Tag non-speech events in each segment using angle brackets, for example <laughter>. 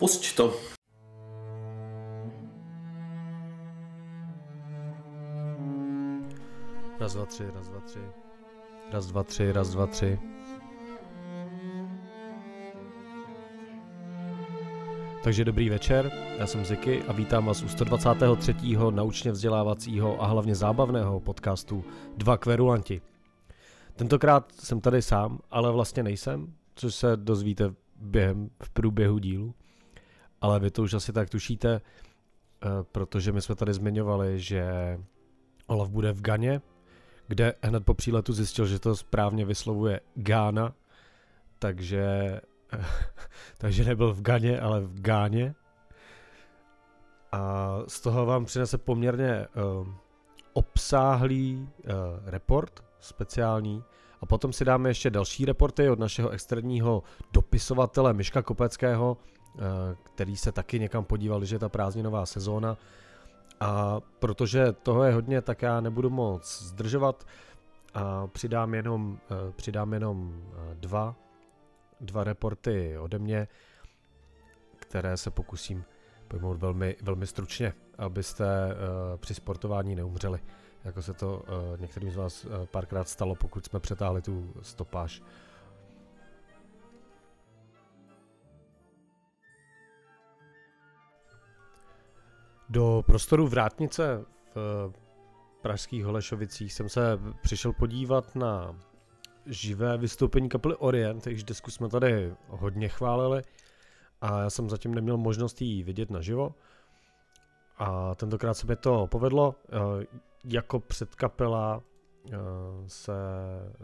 Pusť to. Raz, dva, tři, raz, dva, tři. Raz, dva, tři, raz, dva, tři. Takže dobrý večer, já jsem Ziky a vítám vás u 123. naučně vzdělávacího a hlavně zábavného podcastu Dva kverulanti. Tentokrát jsem tady sám, ale vlastně nejsem, což se dozvíte během v průběhu dílu. Ale vy to už asi tak tušíte, eh, protože my jsme tady zmiňovali, že Olaf bude v Ganě, kde hned po příletu zjistil, že to správně vyslovuje Gána, takže, <laughs> takže nebyl v Ganě, ale v Gáně. A z toho vám přinese poměrně uh, obsáhlý report, speciální, a potom si dáme ještě další reporty od našeho externího dopisovatele Miška Kopeckého, který se taky někam podíval, že je ta prázdninová sezóna a protože toho je hodně, tak já nebudu moc zdržovat a přidám jenom, eh, přidám jenom eh, dva, dva reporty ode mě, které se pokusím pojmout velmi, velmi stručně, abyste při sportování neumřeli, jako se to některým z vás párkrát stalo, pokud jsme přetáhli tu stopáž. Do prostoru Vrátnice v pražských Holešovicích jsem se přišel podívat na živé vystoupení kapely Orient, jejichž desku jsme tady hodně chválili a já jsem zatím neměl možnost ji vidět naživo. A tentokrát se mi to povedlo. Eh, jako předkapela eh, se,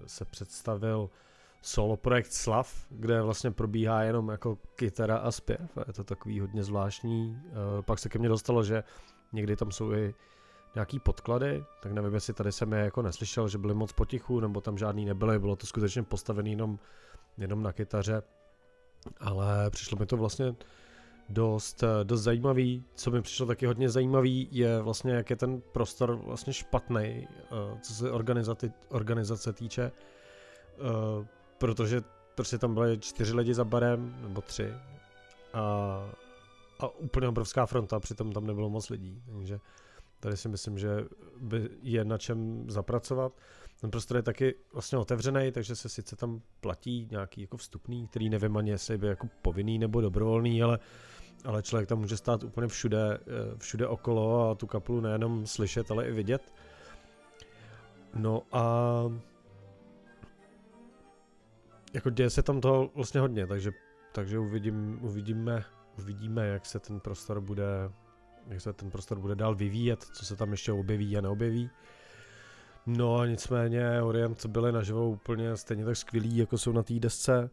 se představil solo projekt Slav, kde vlastně probíhá jenom jako kytara a zpěv je to takový hodně zvláštní. Uh, pak se ke mně dostalo, že někdy tam jsou i nějaký podklady, tak nevím, jestli tady jsem je jako neslyšel, že byly moc potichu, nebo tam žádný nebyly, bylo to skutečně postavený jenom, jenom na kytaře, ale přišlo mi to vlastně dost, dost zajímavý. Co mi přišlo taky hodně zajímavý, je vlastně, jak je ten prostor vlastně špatný, uh, co se organizace, organizace týče. Protože prostě tam byly čtyři lidi za barem, nebo tři. A, a úplně obrovská fronta, přitom tam nebylo moc lidí. Takže tady si myslím, že by je na čem zapracovat. Ten prostor je taky vlastně otevřený, takže se sice tam platí nějaký jako vstupný, který nevím ani jestli by jako povinný nebo dobrovolný, ale, ale člověk tam může stát úplně všude, eh, všude okolo a tu kapelu nejenom slyšet, ale i vidět. No a jako děje se tam toho vlastně hodně, takže, takže uvidím, uvidíme, uvidíme, jak se ten prostor bude, jak se ten prostor bude dál vyvíjet, co se tam ještě objeví a neobjeví. No a nicméně Orient byly naživo úplně stejně tak skvělý, jako jsou na té desce.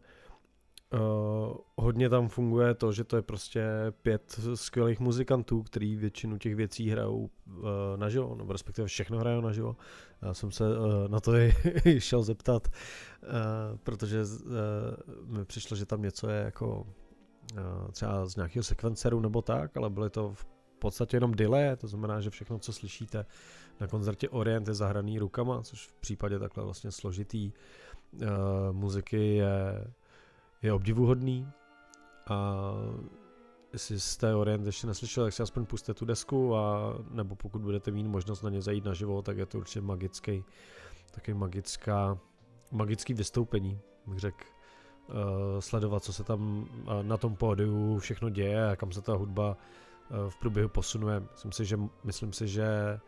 Uh, hodně tam funguje to, že to je prostě pět skvělých muzikantů, který většinu těch věcí hrajou uh, naživo, nebo respektive všechno hrajou naživo. Já jsem se uh, na to i <laughs> šel zeptat, uh, protože uh, mi přišlo, že tam něco je jako uh, třeba z nějakého sekvenceru nebo tak, ale byly to v podstatě jenom delay, to znamená, že všechno, co slyšíte na koncertě Orient je zahraný rukama, což v případě takhle vlastně složitý uh, muziky je je obdivuhodný a jestli jste Orient ještě neslyšel, tak si aspoň puste tu desku a nebo pokud budete mít možnost na ně zajít naživo, tak je to určitě magický, taky magická, magický vystoupení, bych řekl, uh, sledovat, co se tam uh, na tom pódiu všechno děje a kam se ta hudba uh, v průběhu posunuje. Myslím si, že, myslím si, že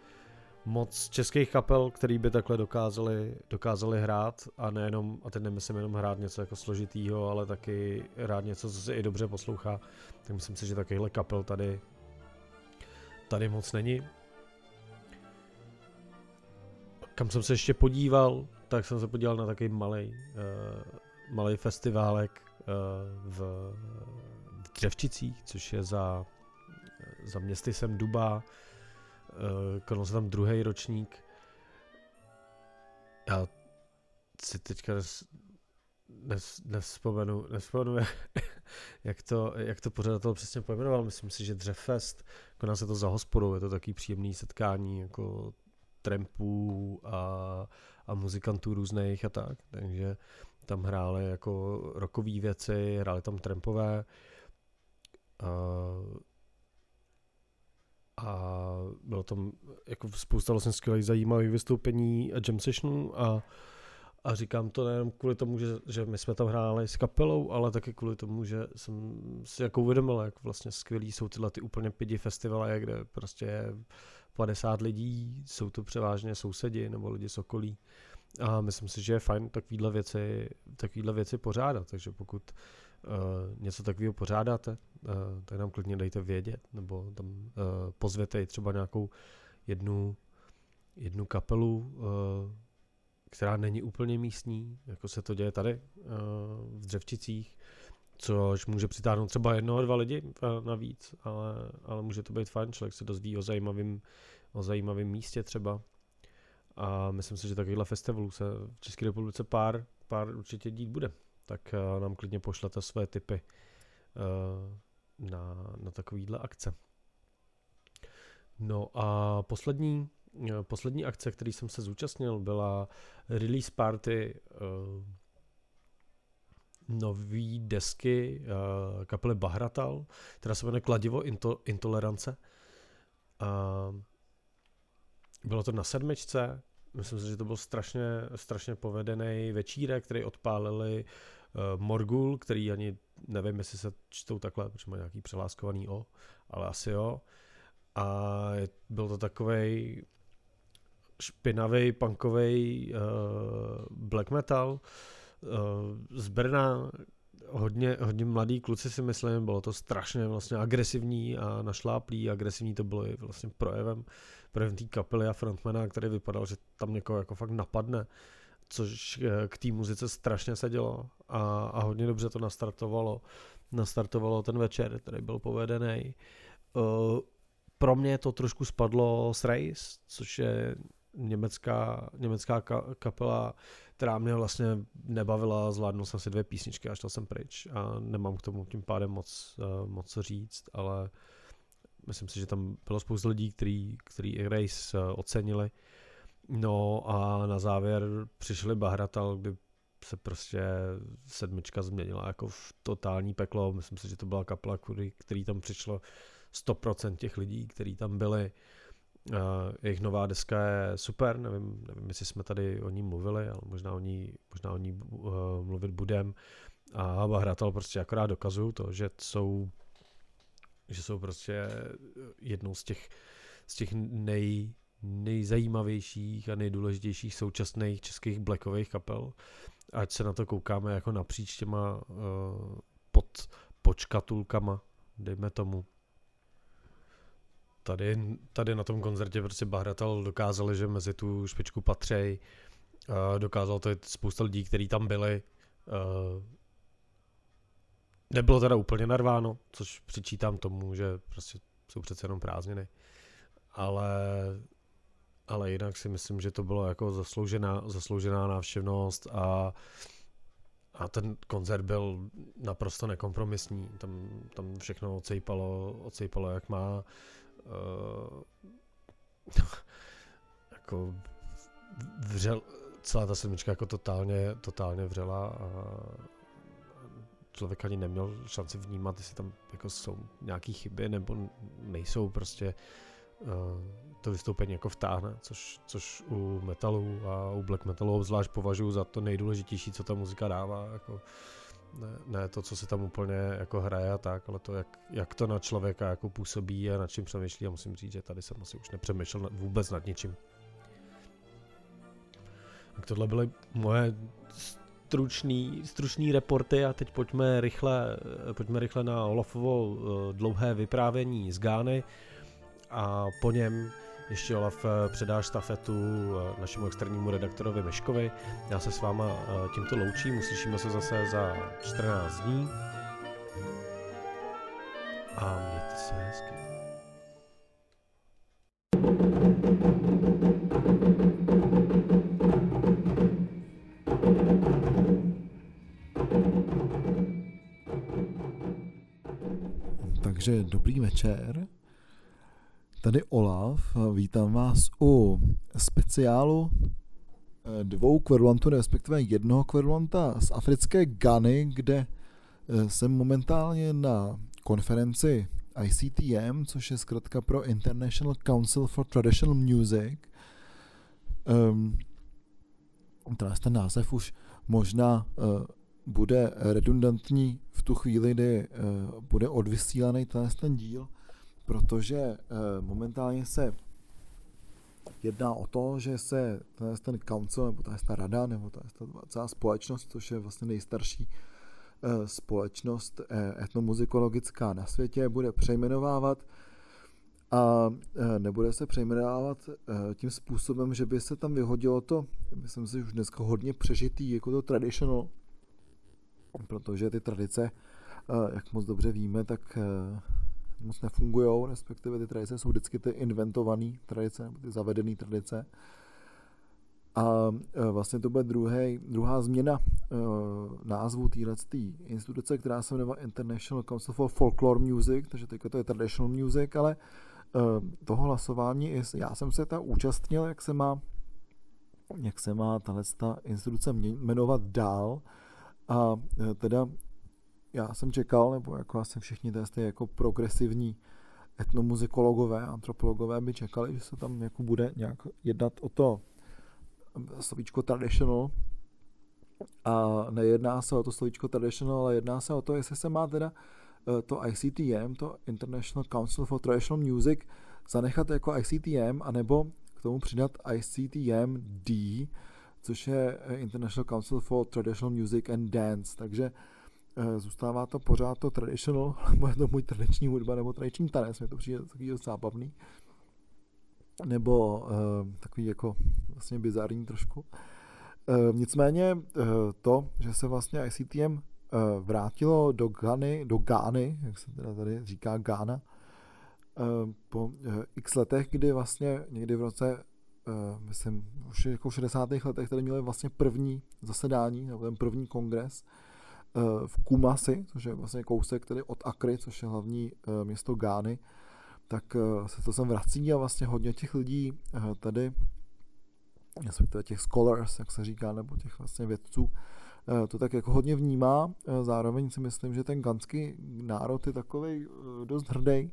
moc českých kapel, který by takhle dokázali, dokázali hrát. A nejenom, a teď nemyslím jenom hrát něco jako složitýho, ale taky hrát něco, co se i dobře poslouchá, tak myslím si, že takovýhle kapel tady tady moc není. Kam jsem se ještě podíval, tak jsem se podíval na takový malý uh, malý festiválek uh, v, v Dřevčicích, což je za, za městy sem Duba, uh, konal se tam druhý ročník. Já si teďka nes, nes, nespomenu, nespomenu <laughs> jak, to, jak to pořadatel přesně pojmenoval. Myslím si, že Dřefest, koná se to za hospodou, je to takový příjemný setkání jako trampů a, a muzikantů různých a tak, takže tam hráli jako rokové věci, hráli tam trampové, tam jako spousta vlastně skvělých zajímavých vystoupení a jam sessionů a, a říkám to nejen kvůli tomu, že, že my jsme tam hráli s kapelou, ale taky kvůli tomu, že jsem si jako uvědomil, jak vlastně skvělý jsou tyhle ty úplně pidi festivaly, kde prostě je 50 lidí, jsou to převážně sousedi nebo lidi z okolí. A myslím si, že je fajn takovýhle věci, takovýhle věci pořádat, takže pokud uh, něco takového pořádáte, tak nám klidně dejte vědět, nebo tam uh, pozvěte i třeba nějakou jednu, jednu kapelu, uh, která není úplně místní, jako se to děje tady v Dřevčicích, což může přitáhnout třeba jednoho, dva lidi navíc, ale, ale může to být fajn, člověk se dozví o zajímavém o zajímavém místě třeba. A myslím si, že takovýhle festivalů se v České republice pár, pár určitě dít bude. Tak nám klidně pošlete své tipy uh, na, na takovýhle akce. No a poslední, uh, poslední akce, který jsem se zúčastnil, byla release party uh, nový desky uh, kapely Bahratal, která se jmenuje Kladivo into, Intolerance. Uh, bylo to na sedmičce, myslím si, že to byl strašně, strašně povedený večírek, který odpálili Morgul, který ani nevím, jestli se čtou takhle, protože má nějaký přeláskovaný O, ale asi jo. A byl to takový špinavý, punkový uh, black metal uh, z Brna, hodně, hodně mladý kluci si myslím, bylo to strašně vlastně agresivní a našláplý, agresivní to bylo i vlastně projevem, projevem té kapely a frontmana, který vypadal, že tam někoho jako fakt napadne, což eh, k té muzice strašně sedělo a, a hodně dobře to nastartovalo, nastartovalo ten večer, který byl povedený. Uh, pro mě to trošku spadlo s Race, což je německá, německá ka- kapela, která mě vlastně nebavila, zvládnul jsem si dvě písničky a šel jsem pryč a nemám k tomu tím pádem moc, uh, moc co říct, ale myslím si, že tam bylo spousta lidí, který, který Race uh, ocenili. No a na závěr přišli Bahratal, kdy se prostě sedmička změnila jako v totální peklo. Myslím si, že to byla kapela, který, který tam přišlo 100% těch lidí, kteří tam byli. Uh, jejich nová deska je super, nevím, nevím, jestli jsme tady o ní mluvili, ale možná o ní, možná o ní uh, mluvit budem. A Bahratal prostě akorát dokazují to, že jsou, že jsou prostě jednou z těch, z těch nej, nejzajímavějších a nejdůležitějších současných českých blackových kapel. Ať se na to koukáme jako napříč těma uh, pod počkatulkama, dejme tomu tady, tady na tom koncertě prostě Bahratel dokázali, že mezi tu špičku patřej. Uh, dokázal to spousta lidí, kteří tam byli. Uh, nebylo teda úplně narváno, což přičítám tomu, že prostě jsou přece jenom prázdniny. Ale, ale jinak si myslím, že to bylo jako zasloužená, zasloužená návštěvnost a a ten koncert byl naprosto nekompromisní. Tam, tam všechno ocejpalo, ocejpalo jak má uh, <laughs> jako vřel, celá ta sedmička jako totálně, totálně vřela a člověk ani neměl šanci vnímat, jestli tam jako jsou nějaké chyby nebo nejsou prostě uh, to vystoupení jako vtáhne, což, což u metalu a u black metalu obzvlášť považuji za to nejdůležitější, co ta muzika dává. Jako, ne, ne to, co se tam úplně jako hraje a tak, ale to, jak, jak to na člověka jako působí a nad čím přemýšlí a musím říct, že tady jsem asi už nepřemýšlel vůbec nad ničím. Tak tohle byly moje stručný, stručný reporty a teď pojďme rychle, pojďme rychle na Olafovo eh, dlouhé vyprávění z Gány a po něm ještě Olaf eh, předá štafetu eh, našemu externímu redaktorovi Meškovi. Já se s váma eh, tímto loučím, uslyšíme se zase za 14 dní. A mějte se hezky. Takže dobrý večer. Tady Olaf, vítám vás u speciálu eh, dvou kverulantů, respektive jednoho kverulanta z africké Gany, kde eh, jsem momentálně na konferenci ICTM, což je zkrátka pro International Council for Traditional Music. Um, ten název už možná uh, bude redundantní v tu chvíli, kdy uh, bude odvysílaný ten díl, protože uh, momentálně se jedná o to, že se ten council, nebo ta rada, nebo ta, ta celá společnost, což je vlastně nejstarší uh, společnost uh, etnomuzikologická na světě, bude přejmenovávat a nebude se přejmenovávat tím způsobem, že by se tam vyhodilo to, myslím si, už dneska hodně přežitý, jako to traditional, protože ty tradice, jak moc dobře víme, tak moc nefungují, respektive ty tradice jsou vždycky ty inventované tradice, ty zavedené tradice. A vlastně to bude druhý, druhá změna názvu téhle instituce, která se jmenuje International Council for Folklore Music, takže teďka to je Traditional Music, ale toho hlasování, já jsem se ta účastnil, jak se má jak se má tahle instituce jmenovat dál a teda já jsem čekal, nebo jako asi všichni testy jako progresivní etnomuzikologové, antropologové by čekali, že se tam jako bude nějak jednat o to slovíčko traditional a nejedná se o to slovíčko traditional, ale jedná se o to, jestli se má teda eh, to ICTM, to International Council for Traditional Music, zanechat jako ICTM, anebo k tomu přidat ICTM D, což je eh, International Council for Traditional Music and Dance. Takže Eh, zůstává to pořád to traditional, <laughs> nebo je to můj tradiční hudba, nebo tradiční tanec, mě to přijde takový zábavný. Nebo uh, takový jako vlastně bizarní trošku. Uh, nicméně uh, to, že se vlastně ICTM uh, vrátilo do Gany, do Gány, jak se teda tady říká Gána, uh, po uh, x letech, kdy vlastně někdy v roce uh, myslím, už jako v 60. letech tady měli vlastně první zasedání, nebo ten první kongres, Eh, v Kumasi, což je vlastně kousek tedy od Akry, což je hlavní eh, město Gány, tak eh, se to sem vrací a vlastně hodně těch lidí tady, respektive těch scholars, jak se říká, nebo těch vlastně vědců, to tak jako hodně vnímá. Zároveň si myslím, že ten ganský národ je takový dost hrdý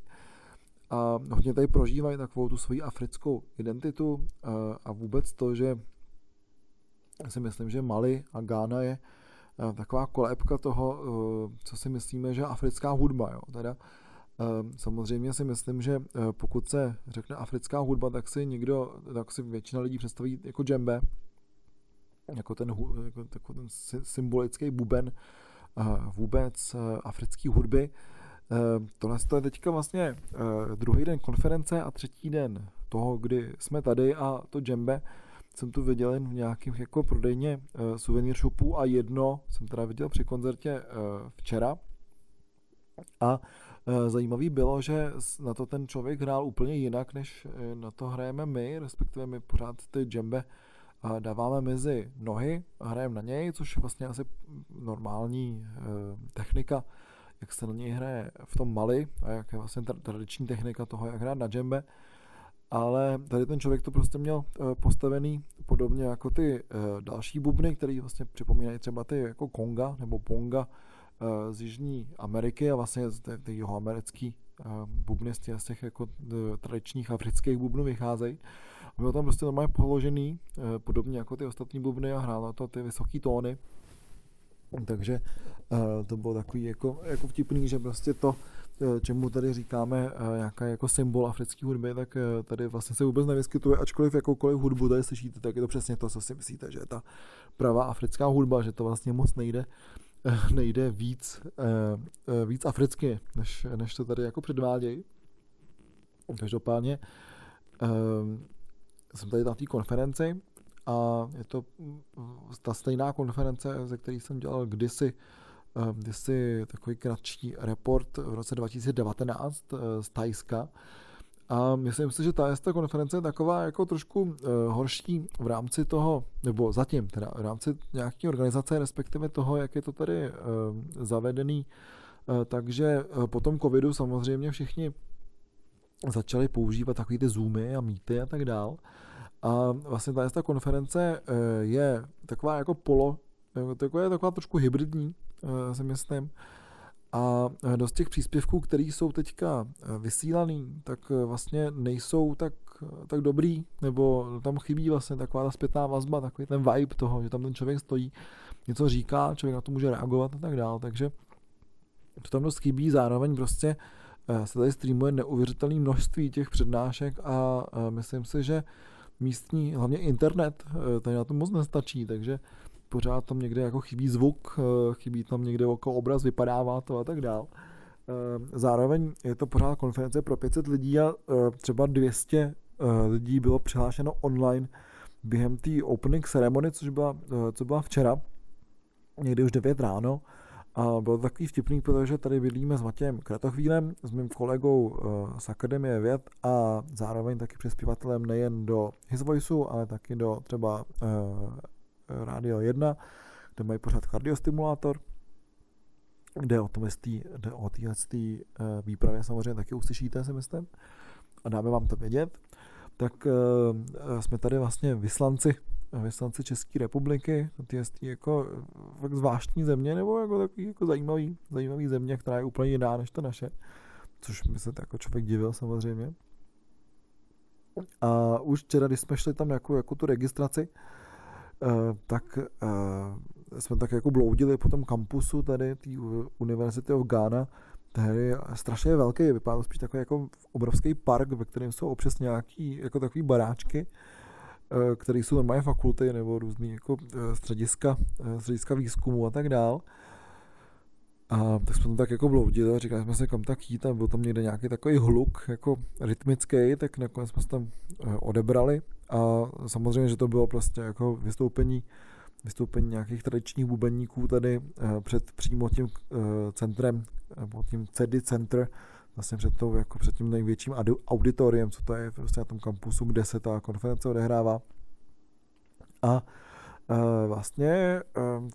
a hodně tady prožívají takovou tu svoji africkou identitu a vůbec to, že si myslím, že Mali a Ghana je Eh, taková kolébka toho, eh, co si myslíme, že africká hudba. Jo. Teda, eh, samozřejmě si myslím, že pokud se řekne africká hudba, tak si někdo, tak si většina lidí představí jako džembe, jako ten, jako, jako ten symbolický buben vůbec africké hudby. Tohle je teďka vlastně druhý den konference a třetí den toho, kdy jsme tady a to džembe jsem tu viděl jen v nějakých jako prodejně uh, suvenýr shopů a jedno jsem teda viděl při koncertě uh, včera. A uh, zajímavý bylo, že na to ten člověk hrál úplně jinak, než na to hrajeme my, respektive my pořád ty džembe dáváme mezi nohy a hrajeme na něj, což je vlastně asi normální technika, jak se na něj hraje v tom Mali a jak je vlastně tradiční technika toho, jak hrát na džembe ale tady ten člověk to prostě měl eh, postavený podobně jako ty eh, další bubny, které vlastně připomínají třeba ty jako konga nebo ponga eh, z Jižní Ameriky a vlastně ty, jihoamerický bubny z těch, z těch jako tradičních afrických bubnů vycházejí. Bylo tam prostě normálně položený, podobně jako ty ostatní bubny a hrálo to ty vysoké tóny. Takže to bylo takový jako, jako vtipný, že prostě to čemu tady říkáme eh, nějaká jako symbol africké hudby, tak eh, tady vlastně se vůbec nevyskytuje, ačkoliv jakoukoliv hudbu tady slyšíte, tak je to přesně to, co si myslíte, že je ta pravá africká hudba, že to vlastně moc nejde, nejde víc, víc africky, než, než to tady jako předvádějí. Každopádně jsem tady na té konferenci a je to ta stejná konference, ze které jsem dělal kdysi Ehm, kdysi takový kratší report v roce 2019 eh, z Tajska. A myslím si, že ta ta konference je taková jako trošku uh, horší v rámci toho, nebo zatím teda v rámci nějaké organizace, respektive toho, jak je to tady uh, zavedený. Uh, takže po tom covidu samozřejmě všichni začali používat takový ty zoomy a mýty a tak dál. A vlastně ta konference je taková jako polo, taková, taková trošku hybridní, si myslím. a dost těch příspěvků, které jsou teďka vysílaný, tak vlastně nejsou tak, tak dobrý, nebo tam chybí vlastně taková ta zpětná vazba, takový ten vibe toho, že tam ten člověk stojí, něco říká, člověk na to může reagovat a tak dále, takže to tam dost chybí, zároveň prostě se tady streamuje neuvěřitelné množství těch přednášek a myslím si, že místní, hlavně internet, tady na to moc nestačí, takže pořád tam někde jako chybí zvuk, eh, chybí tam někde jako obraz, vypadává to a tak dál. Eh, zároveň je to pořád konference pro 500 lidí a eh, třeba 200 lidí bylo přihlášeno online během té opening ceremony, což byla, co byla včera, někdy už 9 ráno. A bylo to takový vtipný, protože tady bydlíme s Matějem Kratochvílem, s mým kolegou z Akademie věd a zároveň taky přispěvatelem nejen do His Voiceu, ale taky do třeba Radio 1, kde mají pořád kardiostimulátor, kde o tom jde o téhle eh, výpravě samozřejmě taky uslyšíte, si myslím, a dáme vám to vědět. Tak uh, jsme tady vlastně vyslanci, vyslanci České republiky, ty je jako fakt zvláštní země, nebo jako takový jako zajímavý, zajímavý země, která je úplně jiná než ta naše, což mi se jako člověk divil samozřejmě. A už včera, když jsme šli tam jako, jako tu registraci, Eh, tak uh, jsme tak jako bloudili po tom kampusu tady té Univerzity of Ghana, tady je strašně velký, vypadá to spíš takový jako obrovský park, ve kterém jsou občas nějaký jako takový baráčky, uh, které jsou normálně fakulty nebo různý jako střediska, střediska výzkumu a tak dál. A tak jsme tam tak jako bloudili a říkali jsme si, kam tak jít a byl tam někde nějaký takový hluk, jako rytmický, tak nakonec jsme se tam odebrali a samozřejmě, že to bylo prostě jako vystoupení, vystoupení nějakých tradičních bubeníků tady eh, před přímo tím eh, centrem, nebo tím CEDI Center, vlastně před, tou, jako před tím největším auditoriem, co to je prostě na tom kampusu, kde se ta konference odehrává. A Uh, vlastně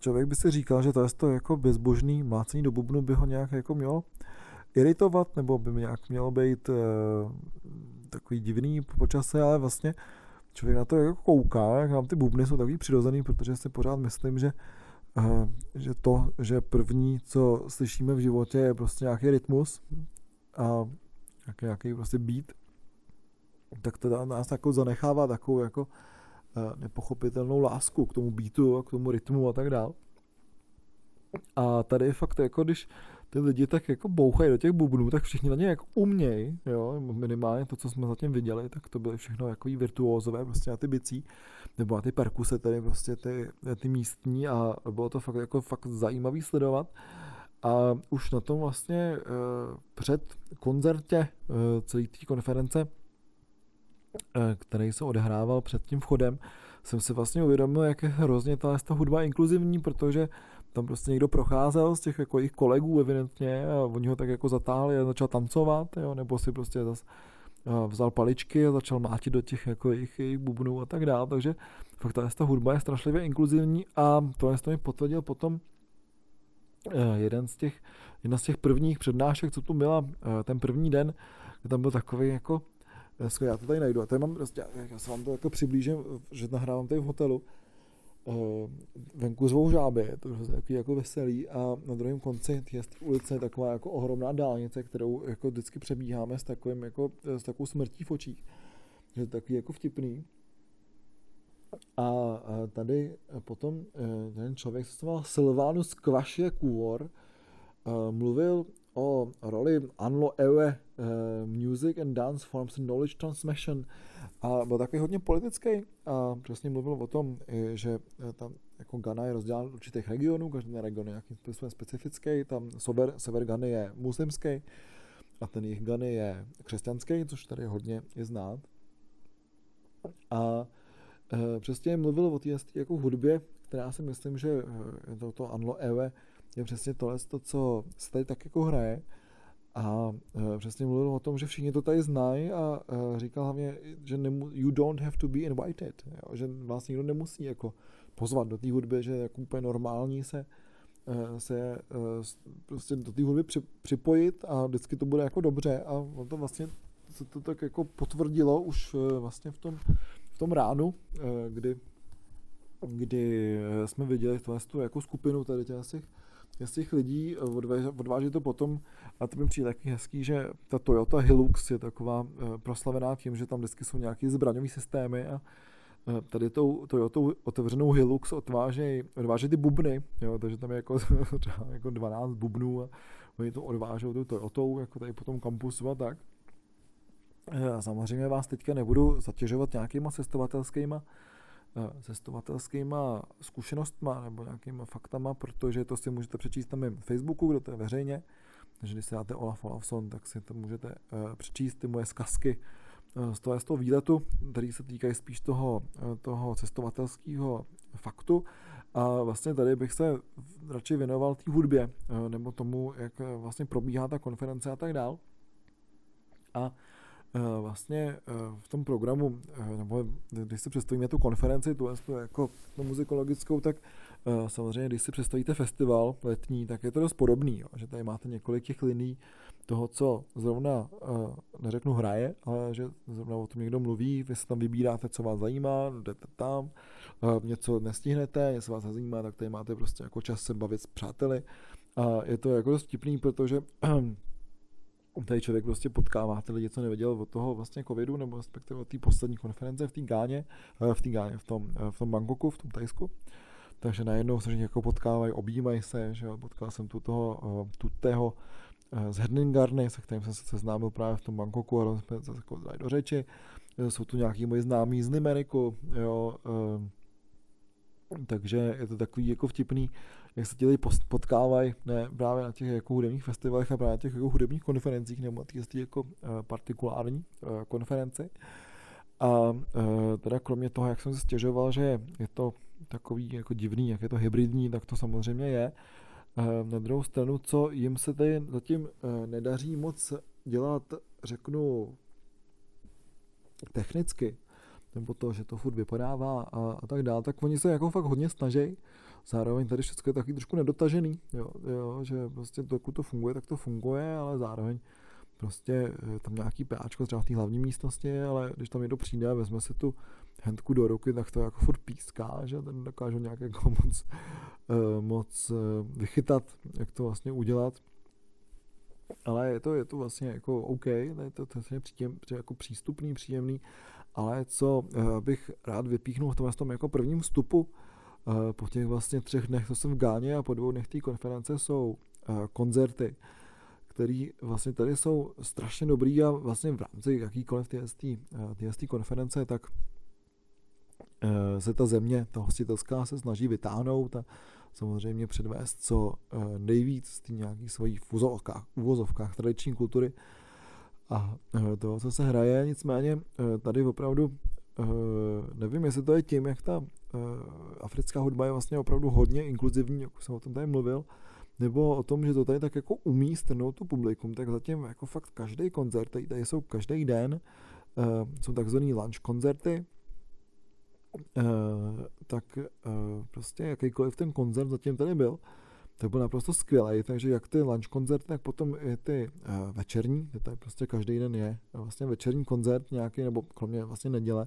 člověk by si říkal, že to je to jako bezbožný mlácení do bubnu by ho nějak jako mělo iritovat, nebo by nějak mělo být takový divný počasí, ale vlastně člověk na to jako kouká, jak nám ty bubny jsou takový přirozený, protože si pořád myslím, že, uh, že to, že první, co slyšíme v životě, je prostě nějaký rytmus a nějaký, nějaký prostě beat, tak to nás jako zanechává takovou jako uh, nepochopitelnou lásku k tomu beatu a k tomu rytmu a tak dál. A tady je fakt jako, když ty lidi tak jako bouchají do těch bubnů, tak všichni na ně jako umějí, jo, minimálně to, co jsme zatím viděli, tak to byly všechno jako virtuózové prostě na ty bicí, nebo na ty perkuse, tedy prostě ty, ty místní a bylo to fakt jako fakt zajímavý sledovat. A už na tom vlastně uh, před koncertě uh, celé té konference, uh, který se odehrával před tím vchodem, jsem si vlastně uvědomil, jak je hrozně ta hudba inkluzivní, protože tam prostě někdo procházel z těch jako jejich kolegů evidentně a oni ho tak jako zatáhli a začal tancovat, jo, nebo si prostě zas vzal paličky a začal mátit do těch jako jejich, jejich bubnů a tak dále, takže fakt ta, ta hudba je strašlivě inkluzivní a to, to mi potvrdil potom eh, jeden z těch, jedna z těch prvních přednášek, co tu byla eh, ten první den, kde tam byl takový jako já to tady najdu. A tady mám, prostě, já se vám to jako přiblížím, že nahrávám tady v hotelu, Eh, venku zvou žáby, je to takový jako veselý a na druhém konci té ulice je taková jako ohromná dálnice, kterou jako vždycky přebíháme s takovým jako, s takovou smrtí v očích. Je to takový jako vtipný. A tady potom eh, ten člověk se jmenoval Silvanus Kvašie Kůvor, eh, mluvil o roli Anlo Ewe Music and Dance Forms in Knowledge Transmission a byl takový hodně politický a přesně mluvil o tom, že e, tam jako Ghana je rozdělán určitých regionů, každý region je nějakým způsobem specifický, tam sever, sever Ghany je muslimský a ten jich Ghany je křesťanský, což tady hodně je znát. A e, přesně mluvil o té jako hudbě, která si myslím, že e, to, to Anlo Ewe je přesně tohle, to, co se tady tak jako hraje, a uh, přesně mluvil o tom, že všichni to tady znají a uh, říkal hlavně, že nemu, you don't have to be invited, jo, že vás nikdo nemusí jako pozvat do té hudby, že je jako úplně normální se, uh, se prostě do té hudby při, připojit a vždycky to bude jako dobře. A on to vlastně se to tak jako potvrdilo už vlastně v tom, v tom ránu, kdy, kdy jsme viděli tu jako skupinu tady těch z těch lidí odváží, odváží to potom, a to mi přijde taky hezký, že ta Toyota Hilux je taková proslavená tím, že tam vždycky jsou nějaké zbraňové systémy a tady tou Toyotou otevřenou Hilux odvážejí odvážej ty bubny, jo, takže tam je jako, <laughs> jako 12 bubnů a oni to odvážou tou Toyotou, jako tady po tom kampusu a tak. Samozřejmě vás teďka nebudu zatěžovat nějakýma cestovatelskýma cestovatelskýma zkušenostma nebo nějakýma faktama, protože to si můžete přečíst na mém Facebooku, kde to je veřejně. Takže když si dáte Olaf Olafson, tak si to můžete přečíst ty moje zkazky z toho, z toho výletu, který se týkají spíš toho, toho cestovatelského faktu. A vlastně tady bych se radši věnoval té hudbě, nebo tomu, jak vlastně probíhá ta konference a tak dál. A vlastně v tom programu, nebo když si představíme tu konferenci, tu, jako tu muzikologickou, tak samozřejmě, když si představíte festival letní, tak je to dost podobný, jo, že tady máte několik těch liní, toho, co zrovna, neřeknu hraje, ale že zrovna o tom někdo mluví, vy se tam vybíráte, co vás zajímá, jdete tam, něco nestihnete, něco vás zajímá, tak tady máte prostě jako čas se bavit s přáteli. A je to jako dost vtipný, protože <clears throat> tady člověk prostě potkává ty lidi, co nevěděl od toho vlastně covidu, nebo respektive od té poslední konference v té Gáně, uh, v té Gáně, v tom, v tom Bangkoku, v tom Tajsku. Takže najednou se jako potkávají, objímají se, že jo, potkal jsem tu toho, tutého z eh, Herdingarny, se kterým jsem se seznámil právě v tom Bangkoku a jsme se jako do řeči. Eh, jsou tu nějaký moji známí z Limeriku, jo, eh, takže je to takový jako vtipný, jak se ti lidi potkávají ne, právě na těch jako hudebních festivalech a právě na těch jako hudebních konferencích nebo na těch jako partikulární konferenci. A teda kromě toho, jak jsem se stěžoval, že je to takový jako divný, jak je to hybridní, tak to samozřejmě je. Na druhou stranu, co jim se tady zatím eh, nedaří moc dělat, řeknu, technicky, nebo to, že to furt vypadává a, a tak dále, tak oni se jako fakt hodně snaží. Zároveň tady všechno je taky trošku nedotažený, jo, jo, že prostě dokud to funguje, tak to funguje, ale zároveň prostě eh, tam nějaký PAčko třeba v té hlavní místnosti, ale když tam někdo přijde a vezme si tu handku do ruky, tak to jako furt píská, že ten dokážu nějak jako <laughs> moc, uh, moc uh, vychytat, jak to vlastně udělat. Ale je to, je to vlastně jako OK, je to, to je příjem, jako přístupný, příjemný, ale co bych rád vypíchnul v tom, tom jako prvním vstupu, po těch vlastně třech dnech, co jsem v Gáně a po dvou dnech té konference jsou koncerty, který vlastně tady jsou strašně dobrý a vlastně v rámci jakýkoliv té konference, tak se ta země, ta hostitelská, se snaží vytáhnout a samozřejmě předvést co nejvíc z té nějakých svých uvozovkách, uvozovkách tradiční kultury. A eh, to, co se hraje, nicméně tady opravdu nevím, jestli to je tím, jak ta africká hudba je vlastně opravdu hodně inkluzivní, jak jsem o tom tady mluvil, nebo o tom, že to tady tak jako umí strnout tu publikum, tak zatím jako fakt každý koncert, tady, tady jsou každý den, jsou takzvaný lunch koncerty, Eh, tak uh, prostě jakýkoliv ten koncert zatím tady byl, tak byl naprosto skvělý, takže jak ty lunch koncerty, tak potom i ty uh, večerní, tady prostě každý den je vlastně večerní koncert nějaký, nebo kromě vlastně neděle,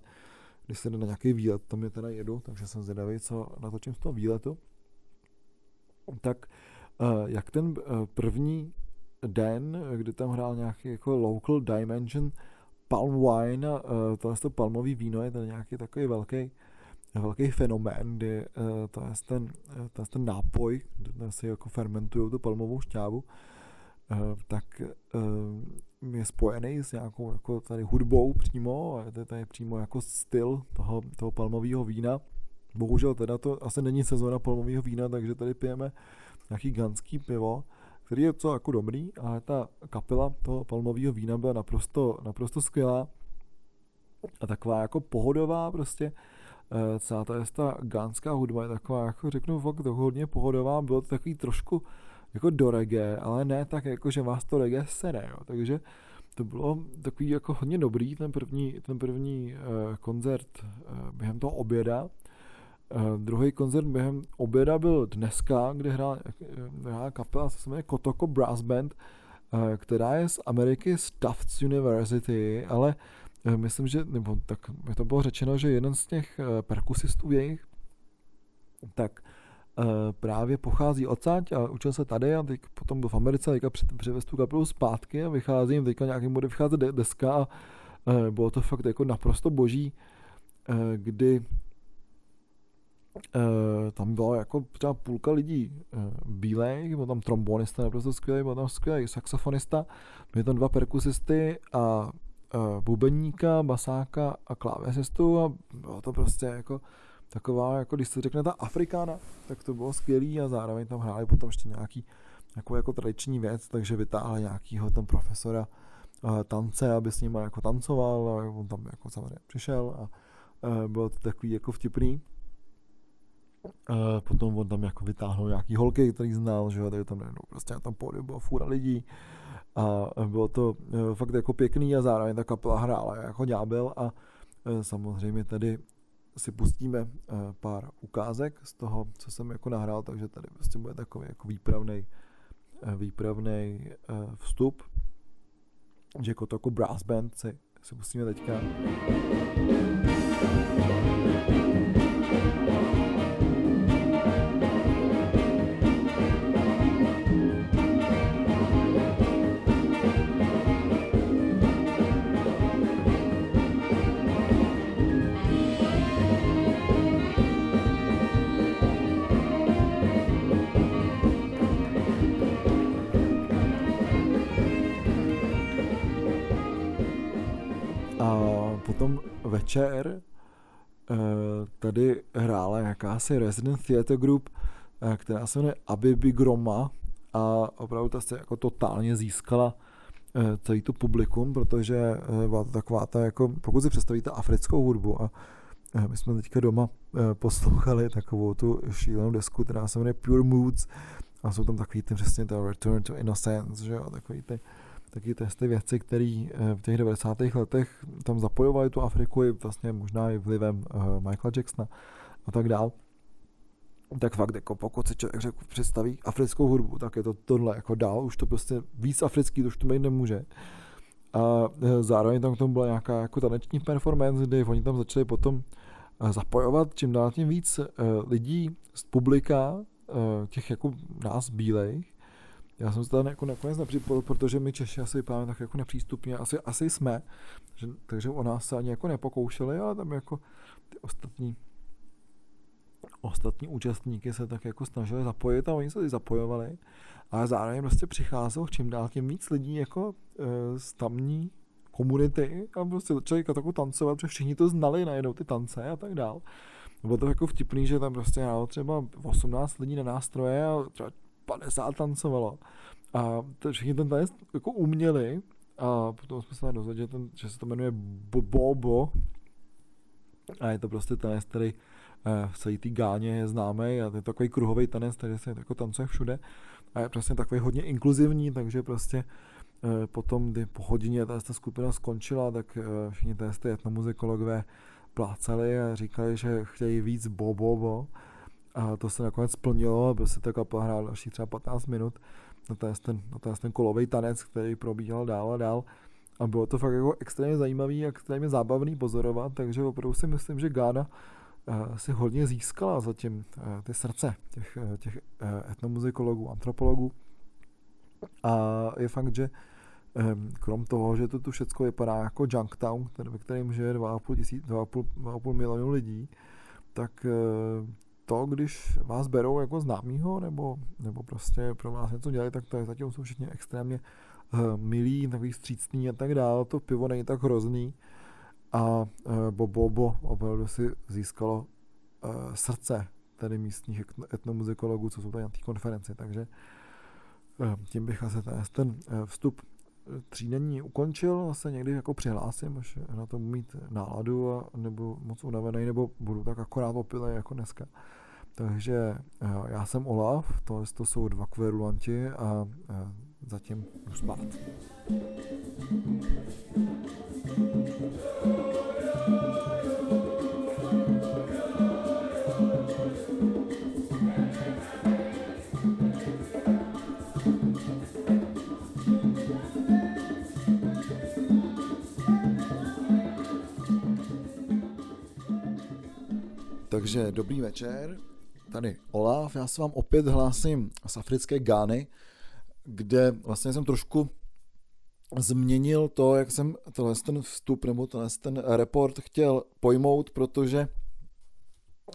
když se jde na nějaký výlet, tam je teda jedu, takže jsem zvědavý, co natočím z toho výletu. Tak uh, jak ten uh, první den, kdy tam hrál nějaký jako local dimension, palm wine, uh, tohle to palmový víno je ten nějaký takový velký velký fenomén, kdy to je ten, to je ten nápoj, kde si jako fermentují tu palmovou šťávu, tak uh, je spojený s nějakou jako tady hudbou přímo, a to je přímo jako styl toho, toho palmového vína. Bohužel teda to asi není sezóna palmového vína, takže tady pijeme nějaký ganský pivo, který je co jako dobrý, ale ta kapela toho palmového vína byla naprosto, naprosto skvělá a taková jako pohodová prostě, e, celá ta, ta gánská hudba je taková, jako řeknu fakt hodně pohodová, bylo to takový trošku jako do reggae, ale ne tak jako, že vás to reggae sere, jo. takže to bylo takový jako hodně dobrý, ten první, ten první uh, koncert uh, během toho oběda, Uh, druhý koncert během oběda byl dneska, kde hrál, hrál kapela, se jmenuje Kotoko Brass Band, uh, která je z Ameriky z Tufts University, ale uh, myslím, že, nebo tak mi to bylo řečeno, že jeden z těch uh, perkusistů jejich, tak právě pochází odsaď a učil se tady a teď potom byl v Americe, teďka přivez tu kapelu zpátky a vychází jim teďka nějakým bude vycházet deska a bylo to fakt jako naprosto boží, kdy Uh, tam byla jako třeba půlka lidí bílej, byl tam trombonista naprosto skvělý, byl tam skvělý saxofonista, byli tam dva perkusisty a bubeníka, basáka a klávesistu a bylo to prostě jako taková, jako když se řekne ta Afrikána, tak to bylo skvělý a zároveň tam hráli potom ještě nějaký jako, jako tradiční věc, takže vytáhli nějakýho tam profesora uh, tance, aby s ním jako tancoval a on tam jako samozřejmě přišel a uh, bylo to takový jako vtipný. Uh, potom on tam jako vytáhl nějaký holky, který znal, že jo, takže tam najednou prostě na tom pódiu byla fůra lidí a bylo to uh, fakt jako pěkný a zároveň ta kapela hrála jako ďábel a uh, samozřejmě tady si pustíme uh, pár ukázek z toho, co jsem jako nahrál, takže tady prostě bude takový jako výpravný uh, výpravný uh, vstup, že jako to jako brass band si, si pustíme teďka. Večer eh, tady hrála jakási Resident Theatre Group, eh, která se jmenuje Abibi Groma a opravdu ta se jako totálně získala eh, celý to publikum, protože byla to taková ta, jako, pokud si představíte africkou hudbu a my jsme teďka doma poslouchali takovou tu šílenou desku, která se jmenuje Pure Moods a jsou tam takový ty přesně ta Return to Innocence, že jo, takový ty taky ty věci, které eh, v těch 90. letech tam zapojovaly tu Afriku i vlastně možná i vlivem uh, Michaela Jacksona a tak dál. Tak fakt, jako pokud si člověk řekl, představí africkou hudbu, tak je to tohle jako dál, už to prostě víc africký, to už to mít nemůže. A eh, zároveň tam k tomu byla nějaká jako taneční performance, kdy oni tam začali potom zapojovat čím dál tím víc lidí z publika, těch jako nás bílejch, já jsem se tam jako nakonec nepřipojil, protože my Češi asi vypadáme tak jako nepřístupně, asi, asi jsme, že, takže o nás se ani jako nepokoušeli, ale tam jako ty ostatní ostatní účastníky se tak jako snažili zapojit a oni se zapojovali, ale zároveň prostě přicházelo čím dál tím víc lidí jako e, z tamní komunity a prostě začali jako tancovat, protože všichni to znali najednou ty tance a tak dál. Bylo to jako vtipný, že tam prostě třeba 18 lidí na nástroje a třeba 50 tancovalo. A to, všichni ten tanec jako uměli a potom jsme se dozvěděli, že, ten, že se to jmenuje Bobo. A je to prostě tanec, který eh, v celé té gáně je známý a to je takový kruhový tanec, který se jako tancuje všude. A je prostě takový hodně inkluzivní, takže prostě eh, potom, kdy po hodině ta, ta skupina skončila, tak eh, všichni ty etnomuzikologové plácali a říkali, že chtějí víc bobo, bo, a to se nakonec splnilo a prostě ta kapela hrála další třeba 15 minut na ten, na ten, ten kolový tanec, který probíhal dál a dál. A bylo to fakt jako extrémně zajímavý a extrémně zábavný pozorovat, takže opravdu si myslím, že Gána uh, si hodně získala zatím uh, ty srdce těch, uh, těch etnomuzikologů, antropologů. A je fakt, že um, krom toho, že to tu všechno vypadá jako Junktown, ve kterém žije 2,5, 2,5, 2,5 milionu lidí, tak to, když vás berou jako známýho, nebo, nebo prostě pro vás něco dělají, tak to je zatím jsou všichni extrémně uh, milí, takový vstřícný a tak dále. To pivo není tak hrozný. A uh, Bobo opravdu si získalo uh, srdce tady místních etnomuzikologů, co jsou tady na té konferenci. Takže tím bych asi ten, vstup třídení ukončil, se někdy jako přihlásím, až na to mít náladu a nebo moc unavený, nebo budu tak akorát opilý jako dneska. Takže eh, já jsem Olaf, to, to jsou dva kverulanti a eh, zatím jdu spát. Takže dobrý večer. Tady Olaf, já se vám opět hlásím z africké Gány, kde vlastně jsem trošku změnil to, jak jsem tenhle ten vstup nebo tenhle ten report chtěl pojmout, protože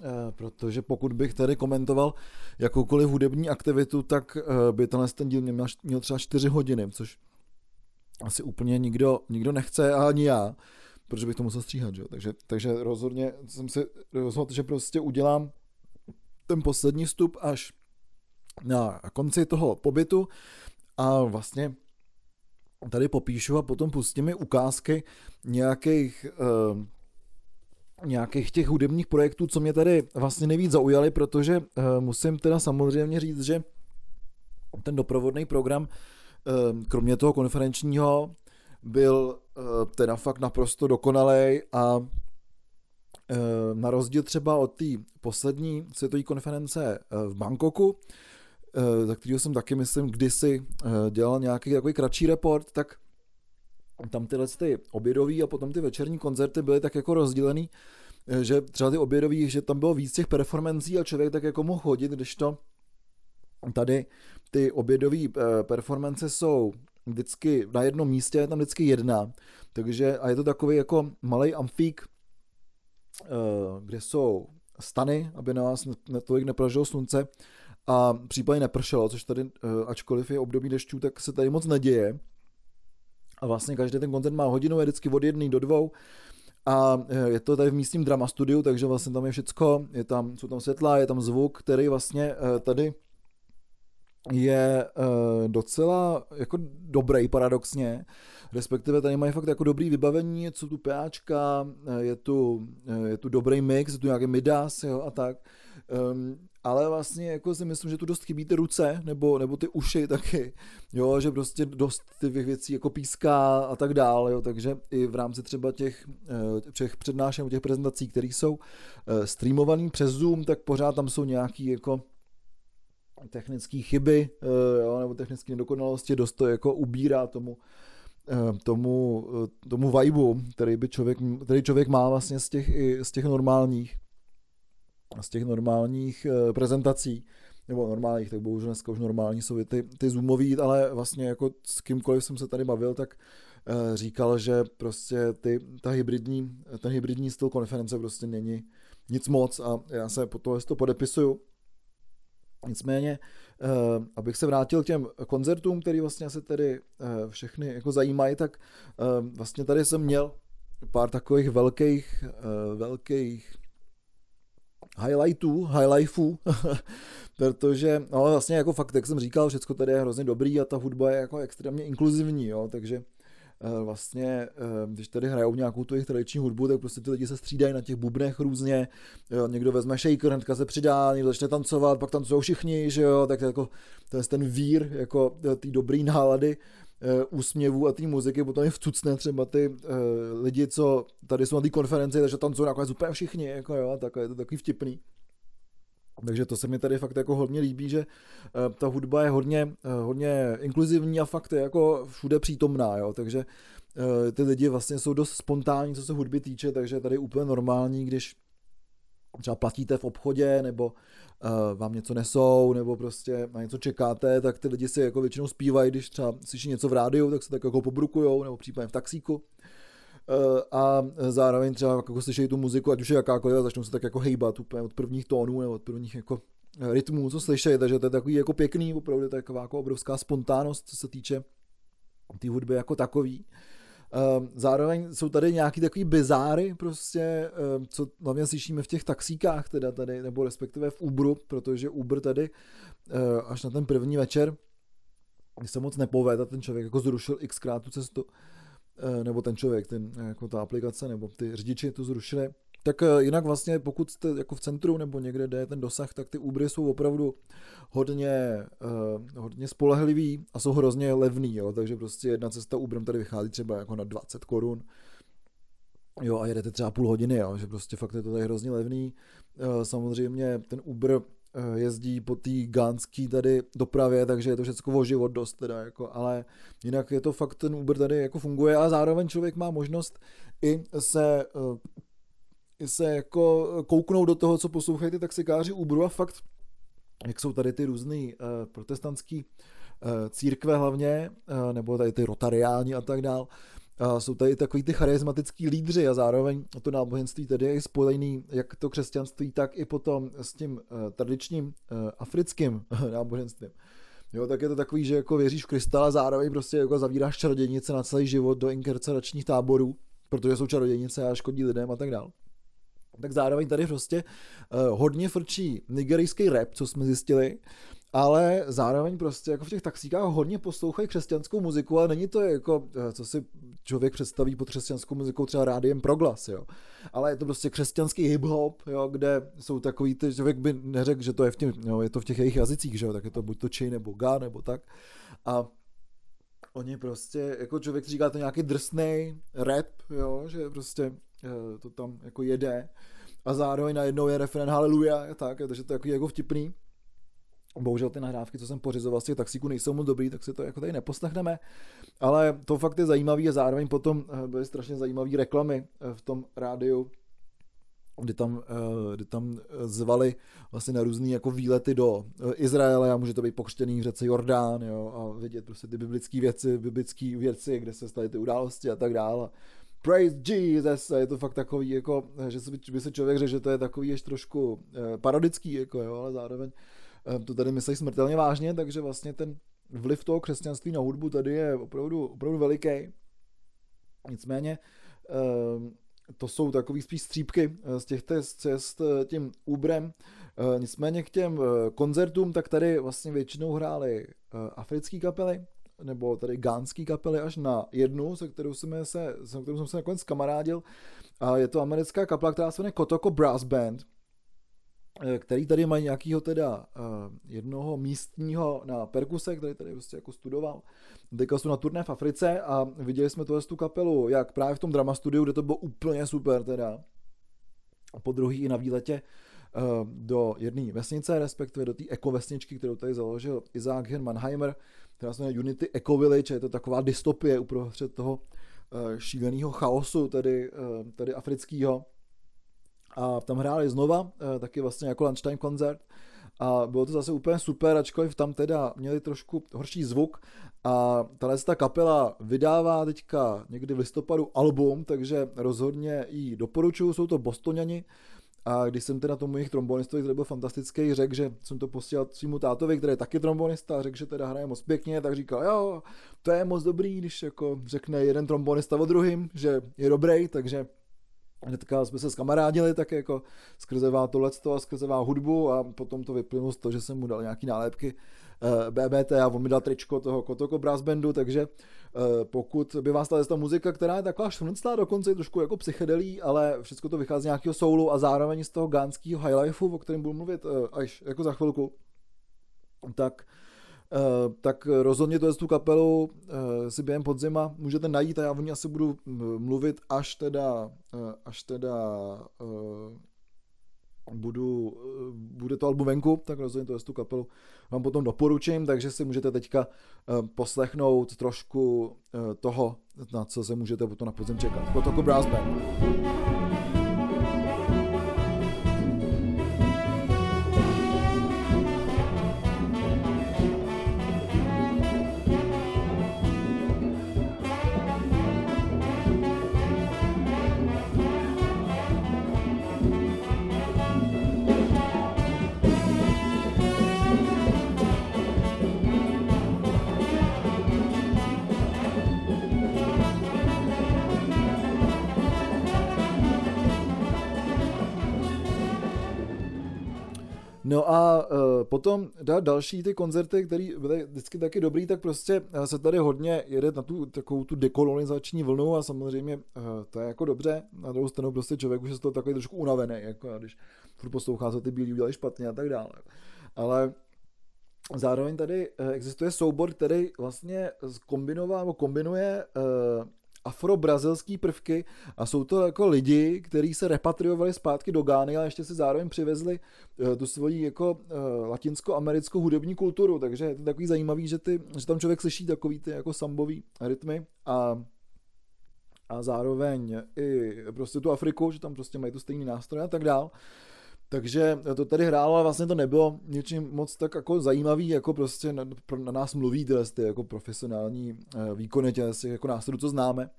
eh, protože pokud bych tady komentoval jakoukoliv hudební aktivitu, tak eh, by tenhle ten díl měl, měl třeba 4 hodiny, což asi úplně nikdo, nikdo nechce a ani já, protože bych to musel stříhat, že? Takže, takže rozhodně jsem si rozhodl, že prostě udělám ten poslední vstup až na konci toho pobytu a vlastně tady popíšu a potom pustím mi ukázky nějakých, uh, nějakých těch hudebních projektů, co mě tady vlastně nejvíc zaujaly, protože uh, musím teda samozřejmě říct, že ten doprovodný program, uh, kromě toho konferenčního, byl teda fakt naprosto dokonalý a na rozdíl třeba od té poslední světové konference v Bangkoku, za kterého jsem taky, myslím, kdysi dělal nějaký takový kratší report, tak tam tyhle ty obědový a potom ty večerní koncerty byly tak jako rozdělený, že třeba ty obědový, že tam bylo víc těch performancí a člověk tak jako mohl chodit, když to tady ty obědové performance jsou vždycky na jednom místě, je tam vždycky jedna, takže a je to takový jako malý amfík, kde jsou stany, aby na vás tolik nepražilo slunce a případně nepršelo, což tady, ačkoliv je období dešťů, tak se tady moc neděje. A vlastně každý ten koncert má hodinu, je vždycky od jedné do dvou. A je to tady v místním drama studiu, takže vlastně tam je všecko, je tam, jsou tam světla, je tam zvuk, který vlastně tady je docela jako dobrý paradoxně, respektive tady mají fakt jako dobrý vybavení, co tu PAčka, je tu, je tu dobrý mix, je tu nějaký midas jo, a tak. Um, ale vlastně jako si myslím, že tu dost chybí ty ruce, nebo, nebo ty uši taky, jo, že prostě dost těch věcí jako píská a tak dále, jo, takže i v rámci třeba těch, eh, těch přednášení, těch prezentací, které jsou eh, streamovaný přes Zoom, tak pořád tam jsou nějaký jako technické chyby, eh, jo, nebo technické nedokonalosti, dost to jako ubírá tomu, tomu, tomu vibu, který, by člověk, který člověk má vlastně z těch, z těch normálních z těch normálních eh, prezentací, nebo normálních, tak bohužel dneska už normální jsou ty, ty zoomový, ale vlastně jako s kýmkoliv jsem se tady bavil, tak eh, říkal, že prostě ty, ta hybridní, ten hybridní styl konference prostě není nic moc a já se po tohle to podepisuju. Nicméně, eh, abych se vrátil k těm koncertům, který vlastně se tedy všechny jako zajímají, tak vlastně tady jsem měl pár takových velkých, velkých highlightů, highlightů, <laughs> protože no vlastně jako fakt, jak jsem říkal, všechno tady je hrozně dobrý a ta hudba je jako extrémně inkluzivní, jo, takže eh, vlastně, eh, když tady hrajou nějakou tu jejich tradiční hudbu, tak prostě ty lidi se střídají na těch bubnech různě, jo, někdo vezme shaker, hnedka se přidá, někdo začne tancovat, pak tancují všichni, že jo, tak jako to je ten vír, jako ty dobrý nálady, úsměvů a té muziky. Potom je vcucne třeba ty uh, lidi, co tady jsou na té konferenci, takže tancují nakonec úplně všichni, jako jo, tak, je to takový vtipný. Takže to se mi tady fakt jako hodně líbí, že uh, ta hudba je hodně, uh, hodně inkluzivní a fakt je jako všude přítomná, jo, takže uh, ty lidi vlastně jsou dost spontánní, co se hudby týče, takže tady je úplně normální, když třeba platíte v obchodě, nebo vám něco nesou, nebo prostě na něco čekáte, tak ty lidi si jako většinou zpívají, když třeba slyší něco v rádiu, tak se tak jako pobrukujou, nebo případně v taxíku. Uh, a zároveň třeba jako slyší tu muziku, ať už je jakákoliv, a začnou se tak jako hejbat úplně od prvních tónů nebo od prvních jako eh, rytmů, co slyší, takže to je takový jako pěkný, opravdu taková jako obrovská spontánnost, co se týče té tý hudby jako takový. Ehm, zároveň jsou tady nějaký takový bizáry, prostě, co hlavně slyšíme v těch taxíkách teda tady, nebo respektive v Uberu, protože Uber tady eh, až na ten první večer, se moc nepovede, ten člověk jako zrušil xkrát tu cestu, eh, nebo ten člověk, ten, jako ta aplikace, nebo ty řidiči to zrušili, tak eh, jinak vlastně, pokud jste jako v centru nebo někde, kde je ten dosah, tak ty Ubery jsou opravdu hodně, uh, hodně spolehlivý a jsou hrozně levný, jo? takže prostě jedna cesta Uberem tady vychází třeba jako na 20 korun, Jo, a jedete třeba půl hodiny, jo, že prostě fakt je to tady hrozně levný. Uh, samozřejmě ten Uber jezdí po té gánský tady dopravě, takže je to všechno o život dost teda, jako, ale jinak je to fakt, ten Uber tady jako funguje a zároveň člověk má možnost i se se jako kouknout do toho, co poslouchají ty taxikáři Uberu a fakt, jak jsou tady ty různý uh, protestantský církve hlavně, nebo tady ty rotariáni a tak dál, a jsou tady takový ty charismatický lídři a zároveň to náboženství tedy je spojený jak to křesťanství, tak i potom s tím uh, tradičním uh, africkým <laughs> náboženstvím. Jo, tak je to takový, že jako věříš v Krista a zároveň prostě jako zavíráš čarodějnice na celý život do inkarceračních táborů, protože jsou čarodějnice a škodí lidem a tak dál. Tak zároveň tady prostě uh, hodně frčí nigerijský rap, co jsme zjistili, ale zároveň prostě jako v těch taxíkách hodně poslouchají křesťanskou muziku, ale není to jako, eh, co si člověk představí pod křesťanskou muzikou třeba rádiem proglas, jo. Ale je to prostě křesťanský hip-hop, jo, kde jsou takový, ty, člověk by neřekl, že to je v, těch, jo, je to v těch jejich jazycích, že jo, tak je to buď to či nebo ga nebo tak. A oni prostě, jako člověk říká to nějaký drsný rap, jo, že prostě eh, to tam jako jede a zároveň najednou je referent haleluja, tak, takže to je jako vtipný. Bohužel ty nahrávky, co jsem pořizoval z těch taxíků, nejsou moc dobrý, tak si to jako tady neposlechneme. Ale to fakt je zajímavý a zároveň potom eh, byly strašně zajímavé reklamy eh, v tom rádiu, kdy tam, eh, kdy tam zvali vlastně na různé jako výlety do Izraele a může to být pokřtěný v řece Jordán jo, a vidět prostě ty biblické věci, biblické věci, kde se staly ty události a tak dále. Praise Jesus, a je to fakt takový, jako, že by se člověk řekl, že to je takový ještě trošku parodický, jako, jo, ale zároveň to tady myslí smrtelně vážně, takže vlastně ten vliv toho křesťanství na hudbu tady je opravdu, opravdu veliký. Nicméně ehm, to jsou takový spíš střípky eh, z těch cest eh, tím Ubrem. Eh, nicméně k těm koncertům, tak tady vlastně většinou hrály africké kapely, nebo tady gánský kapely až na jednu, se kterou jsem se, se kterou jsem se nakonec kamarádil. A je to americká kapela, která se jmenuje Kotoko Brass Band který tady mají nějakého teda uh, jednoho místního na perkuse, který tady prostě jako studoval. Teďka jsou na turné v Africe a viděli jsme tohle tu kapelu, jak právě v tom drama studiu, kde to bylo úplně super teda. A po druhý i na výletě uh, do jedné vesnice, respektive do té ekovesničky, kterou tady založil Isaac Mannheimer, která se jmenuje Unity Eco Village, je to taková dystopie uprostřed toho šíleného chaosu, tedy, uh, tedy afrického a tam hráli znova, eh, taky vlastně jako lunchtime koncert. A bylo to zase úplně super, ačkoliv tam teda měli trošku horší zvuk. A tahle ta kapela vydává teďka někdy v listopadu album, takže rozhodně ji doporučuju, jsou to Bostoniani. A když jsem teda tomu jejich trombonistovi, který byl fantastický, řekl, že jsem to posílal svýmu tátovi, který je taky trombonista, řekl, že teda hraje moc pěkně, tak říkal, jo, to je moc dobrý, když jako řekne jeden trombonista o druhým, že je dobrý, takže hnedka jsme se skamarádili tak jako skrze tohleto a skrze hudbu a potom to vyplynulo z toho, že jsem mu dal nějaký nálepky eh, BBT a on mi dal tričko toho Kotoko Brass Bandu, takže uh, pokud by vás ta muzika, která je taková švrnclá, dokonce je trošku jako psychedelí, ale všechno to vychází z nějakého soulu a zároveň z toho gánského highlifeu, o kterém budu mluvit uh, až jako za chvilku, tak Uh, tak rozhodně to tu kapelu uh, si během podzima můžete najít a já o ní asi budu mluvit až teda, uh, až teda budu, bude to album venku, tak rozhodně to tu kapelu vám potom doporučím, takže si můžete teďka poslechnout trošku toho, na co se můžete potom na podzim čekat. Protoko Brass Band. No a uh, potom dá další ty koncerty, které byly vždycky taky dobrý, tak prostě e, se tady hodně jede na tu takovou tu dekolonizační vlnu a samozřejmě uh, to je jako dobře. Na druhou stranu prostě člověk už je z toho takový trošku unavený, jako když furt poslouchá, co ty bílí udělali špatně a tak dále. Ale zároveň tady existuje soubor, který vlastně kombinová, nebo kombinuje uh, afrobrazilský prvky a jsou to jako lidi, kteří se repatriovali zpátky do Gány a ještě si zároveň přivezli uh, tu svoji jako uh, latinsko-americkou hudební kulturu, takže je to takový zajímavý, že, ty, že tam člověk slyší takový ty jako sambový rytmy a a zároveň i prostě tu Afriku, že tam prostě mají tu stejný nástroj a tak dál. Takže to tady hrálo, ale vlastně to nebylo něčím moc tak jako zajímavý, jako prostě na, na nás mluví tyhle ty jako profesionální eh, výkony těch jako nástrojů, co známe.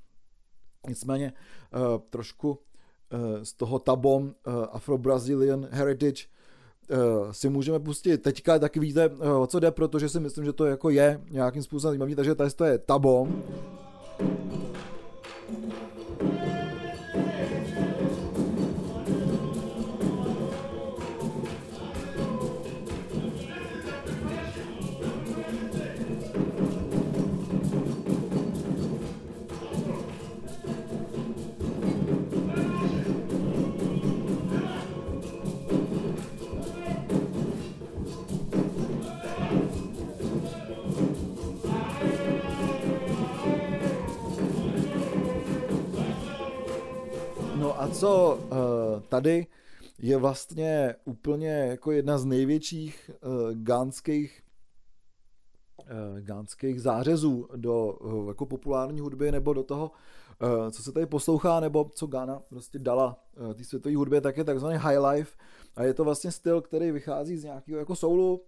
Nicméně uh, trošku uh, z toho tabom Afro-Brazilian Heritage si můžeme pustit teďka, tak víte, o co jde, protože si myslím, že to jako je nějakým způsobem zajímavý, takže tady to je tabom. Co uh, tady je vlastně úplně jako jedna z největších uh, gánských uh, gánských zářezů do jako populární hudby nebo do toho, co se tady poslouchá, nebo co Ghana prostě dala té světové hudbě, tak je takzvaný high life. A je to vlastně styl, který vychází z nějakého jako soulu,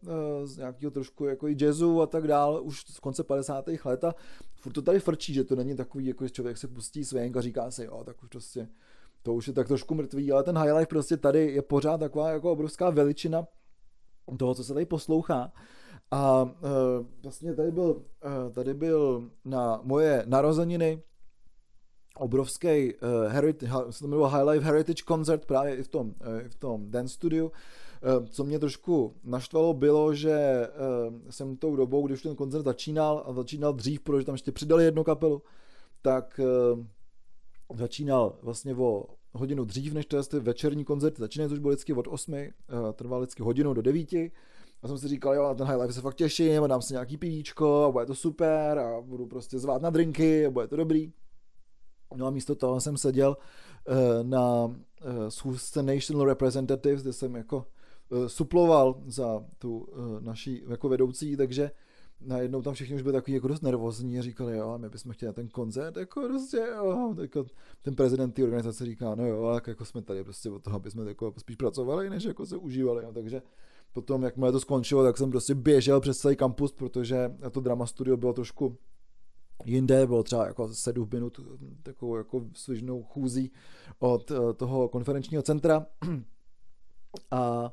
z nějakého trošku jako i jazzu a tak dál, už z konce 50. let a furt to tady frčí, že to není takový, jako že člověk se pustí svěnk a říká si, jo, tak už prostě to už je tak trošku mrtvý, ale ten highlight prostě tady je pořád taková jako obrovská veličina toho, co se tady poslouchá. A uh, vlastně tady byl, uh, tady byl na moje narozeniny obrovský uh, heritage, se to High Life Heritage Concert právě i v tom, uh, v tom dance studiu. Uh, co mě trošku naštvalo bylo, že uh, jsem tou dobou, když ten koncert začínal a začínal dřív, protože tam ještě přidali jednu kapelu, tak uh, začínal vlastně o hodinu dřív, než to večerní koncert začínají, což bylo vždycky od 8, eh, trval vždycky hodinu do 9. A jsem si říkal, jo, na ten High Life se fakt těším, a dám si nějaký pivíčko a bude to super a budu prostě zvát na drinky a bude to dobrý. No a místo toho jsem seděl uh, na uh, schůzce National Representatives, kde jsem jako suploval za tu naší jako vedoucí, takže najednou tam všichni už byli takový jako dost nervózní a říkali, jo, my bychom chtěli na ten koncert, jako prostě, jo, jako ten prezident té organizace říká, no jo, tak jako jsme tady prostě od toho, aby jsme jako spíš pracovali, než jako se užívali, no, takže potom, jak to skončilo, tak jsem prostě běžel přes celý kampus, protože to drama studio bylo trošku jinde, bylo třeba jako sedm minut takovou jako svižnou chůzí od eh, toho konferenčního centra. <clears throat> A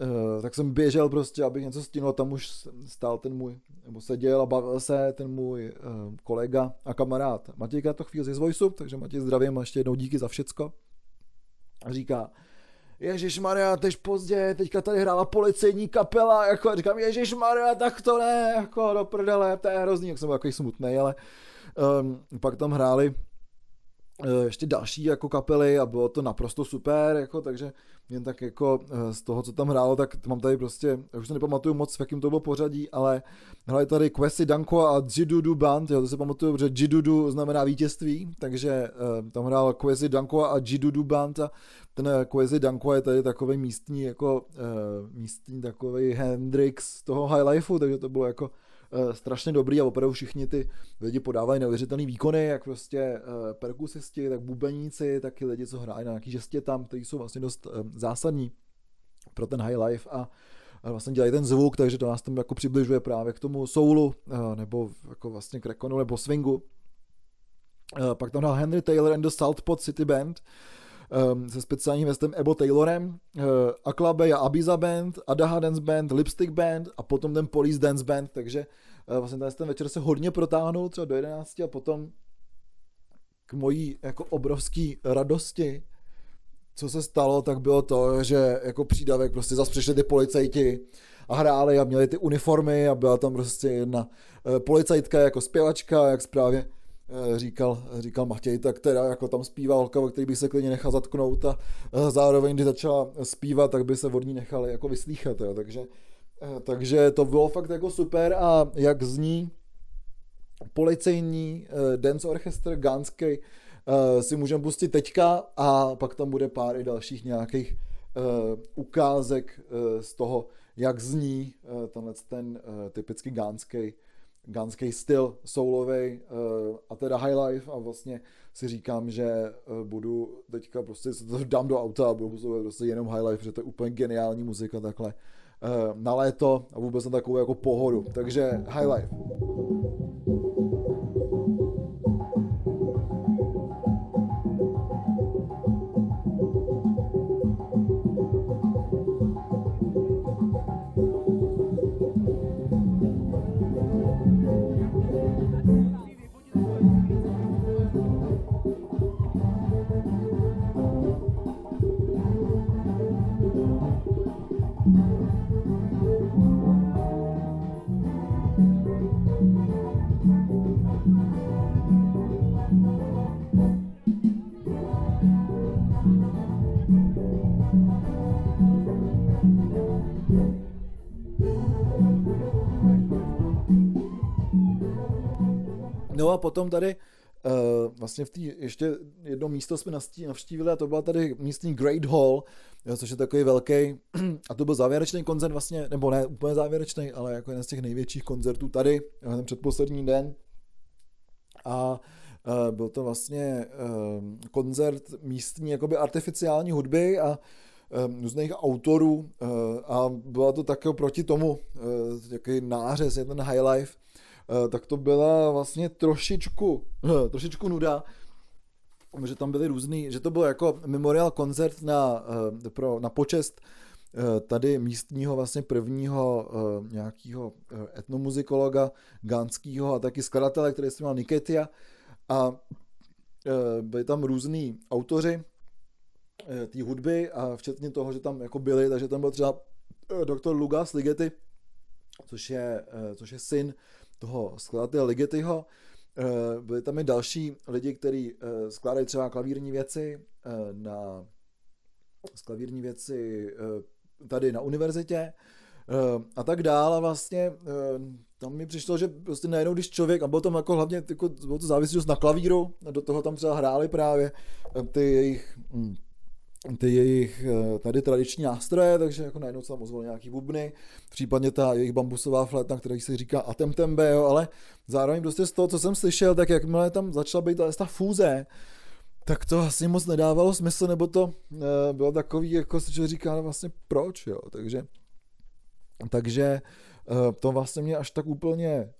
Uh, tak jsem běžel prostě, abych něco stihnul, tam už stál ten můj, nebo seděl a bavil se ten můj uh, kolega a kamarád Matěj to chvíli z Voice, takže Matěj zdravím a ještě jednou díky za všecko. A říká, Ježíš Maria, tež pozdě, teďka tady hrála policejní kapela, jako říkám, Ježíš Maria, tak to ne, jako do prdele, to je hrozný, jak jsem byl takový smutný, ale um, pak tam hráli Eh, ještě další jako kapely a bylo to naprosto super, jako, takže jen tak jako eh, z toho, co tam hrálo, tak mám tady prostě, už se nepamatuju moc, v jakým to bylo pořadí, ale hráli tady Kwesi Danko a Jidudu Band, jo, to se pamatuju, že Jidudu znamená vítězství, takže uh, tam hrál Kwesi Danko a Jidudu Band a ten Kwesi Danko je tady takový místní, jako místní takový Hendrix toho High Lifeu, takže to bylo jako strašně dobrý a opravdu všichni ty lidi podávají neuvěřitelné výkony, jak prostě uh, perkusisti, tak bubeníci, tak i lidi, co hrají na nějaký žestě tam, kteří jsou vlastně dost uh, zásadní pro ten high life a vlastně dělají ten zvuk, takže to nás tam jako přibližuje právě k tomu soulu, nebo jako vlastně k rekonu nebo swingu. Pak tam dal Henry Taylor and the Saltpot City Band, se speciálním vestem Ebo Taylorem, uh, Aklabe a Abiza Band, Adaha Dance Band, Lipstick Band a potom ten Police Dance Band, takže uh, vlastně ten, ten večer se hodně protáhnul třeba do 11 a potom k mojí jako obrovský radosti co se stalo, tak bylo to, že jako přídavek prostě zase přišli ty policajti a hráli a měli ty uniformy a byla tam prostě jedna uh, policajtka jako zpěvačka, jak správně Eh, říkal, říkal Matěj, tak teda jako tam zpívá holka, který by se klidně nechal zatknout a eh, zároveň, když začala zpívat, tak by se od ní nechali jako vyslýchat, jo. Takže, eh, takže to bylo fakt jako super a jak zní policejní dance orchestr gánský si můžeme pustit teďka a pak tam bude pár i dalších nějakých ukázek z toho, jak zní tenhle ten typicky gánský ganský styl soulový uh, a teda high life a vlastně si říkám, že uh, budu teďka prostě se to dám do auta a budu poslouchat prostě jenom high life, protože to je úplně geniální muzika takhle uh, na léto a vůbec na takovou jako pohodu. Takže high life. A potom tady Uh, vlastně v té ještě jedno místo jsme navštívili a to byla tady místní Great Hall, jo, což je takový velký, <clears throat> a to byl závěrečný koncert vlastně, nebo ne úplně závěrečný, ale jako jeden z těch největších koncertů tady, ten předposlední den. A uh, byl to vlastně uh, koncert místní jakoby artificiální hudby a různých autorů a byla to také proti tomu, takový nářez, je ten high life, tak to byla vlastně trošičku, trošičku nuda, že tam byly různý, že to byl jako memorial koncert na, eh, pro, na počest eh, tady místního vlastně prvního nějakého etnomuzikologa gánského a taky skladatele, který se jmenoval Niketia. A byli tam různí autoři té hudby a včetně toho, že tam jako byli, takže tam byl třeba doktor Lugas Ligeti, což je, což je syn toho skladatele Ligetyho. Eh, byli tam i další lidi, kteří eh, skládají třeba klavírní věci eh, na klavírní věci tady na univerzitě a tak dále. A vlastně tam mi přišlo, že prostě najednou, když člověk, a bylo tam jako hlavně, jako, bylo to závislost na klavíru, do toho tam třeba hráli právě ty jejich hm, ty jejich eh, tady tradiční nástroje, takže jako najednou se tam ozvali nějaký bubny, případně ta jejich bambusová flétna, která se říká atemtembe, jo, ale zároveň prostě z toho, co jsem slyšel, tak jakmile tam začala být ta, fúze, tak to asi moc nedávalo smysl, nebo to e, bylo takový, jako se říká no vlastně proč, jo, takže takže e, to vlastně mě až tak úplně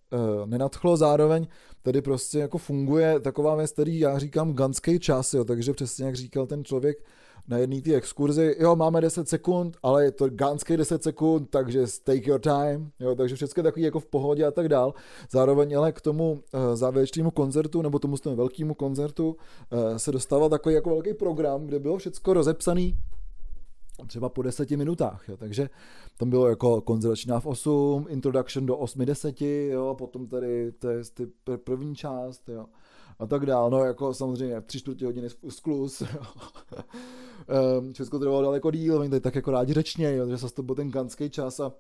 nenadchlo, zároveň tady prostě jako funguje taková věc, který já říkám ganský čas, jo, takže přesně jak říkal ten člověk, na jedné té exkurzi, jo, máme 10 sekund, ale je to gánský 10 sekund, takže take your time, jo, takže všechno takový jako v pohodě a tak dál. Zároveň ale k tomu uh, závěrečnému koncertu, nebo tomu velkému koncertu uh, se dostával takový jako velký program, kde bylo všechno rozepsaný třeba po deseti minutách, jo. takže tam bylo jako konzervačná v 8, introduction do 8.10, jo, potom tady to je ty první část, jo, a tak dál, no jako samozřejmě tři čtvrtě hodiny sklus, <laughs> Ehm, Česko trvalo daleko díl, oni tady tak jako rádi řečně, jo, že zase to byl ten kanský čas a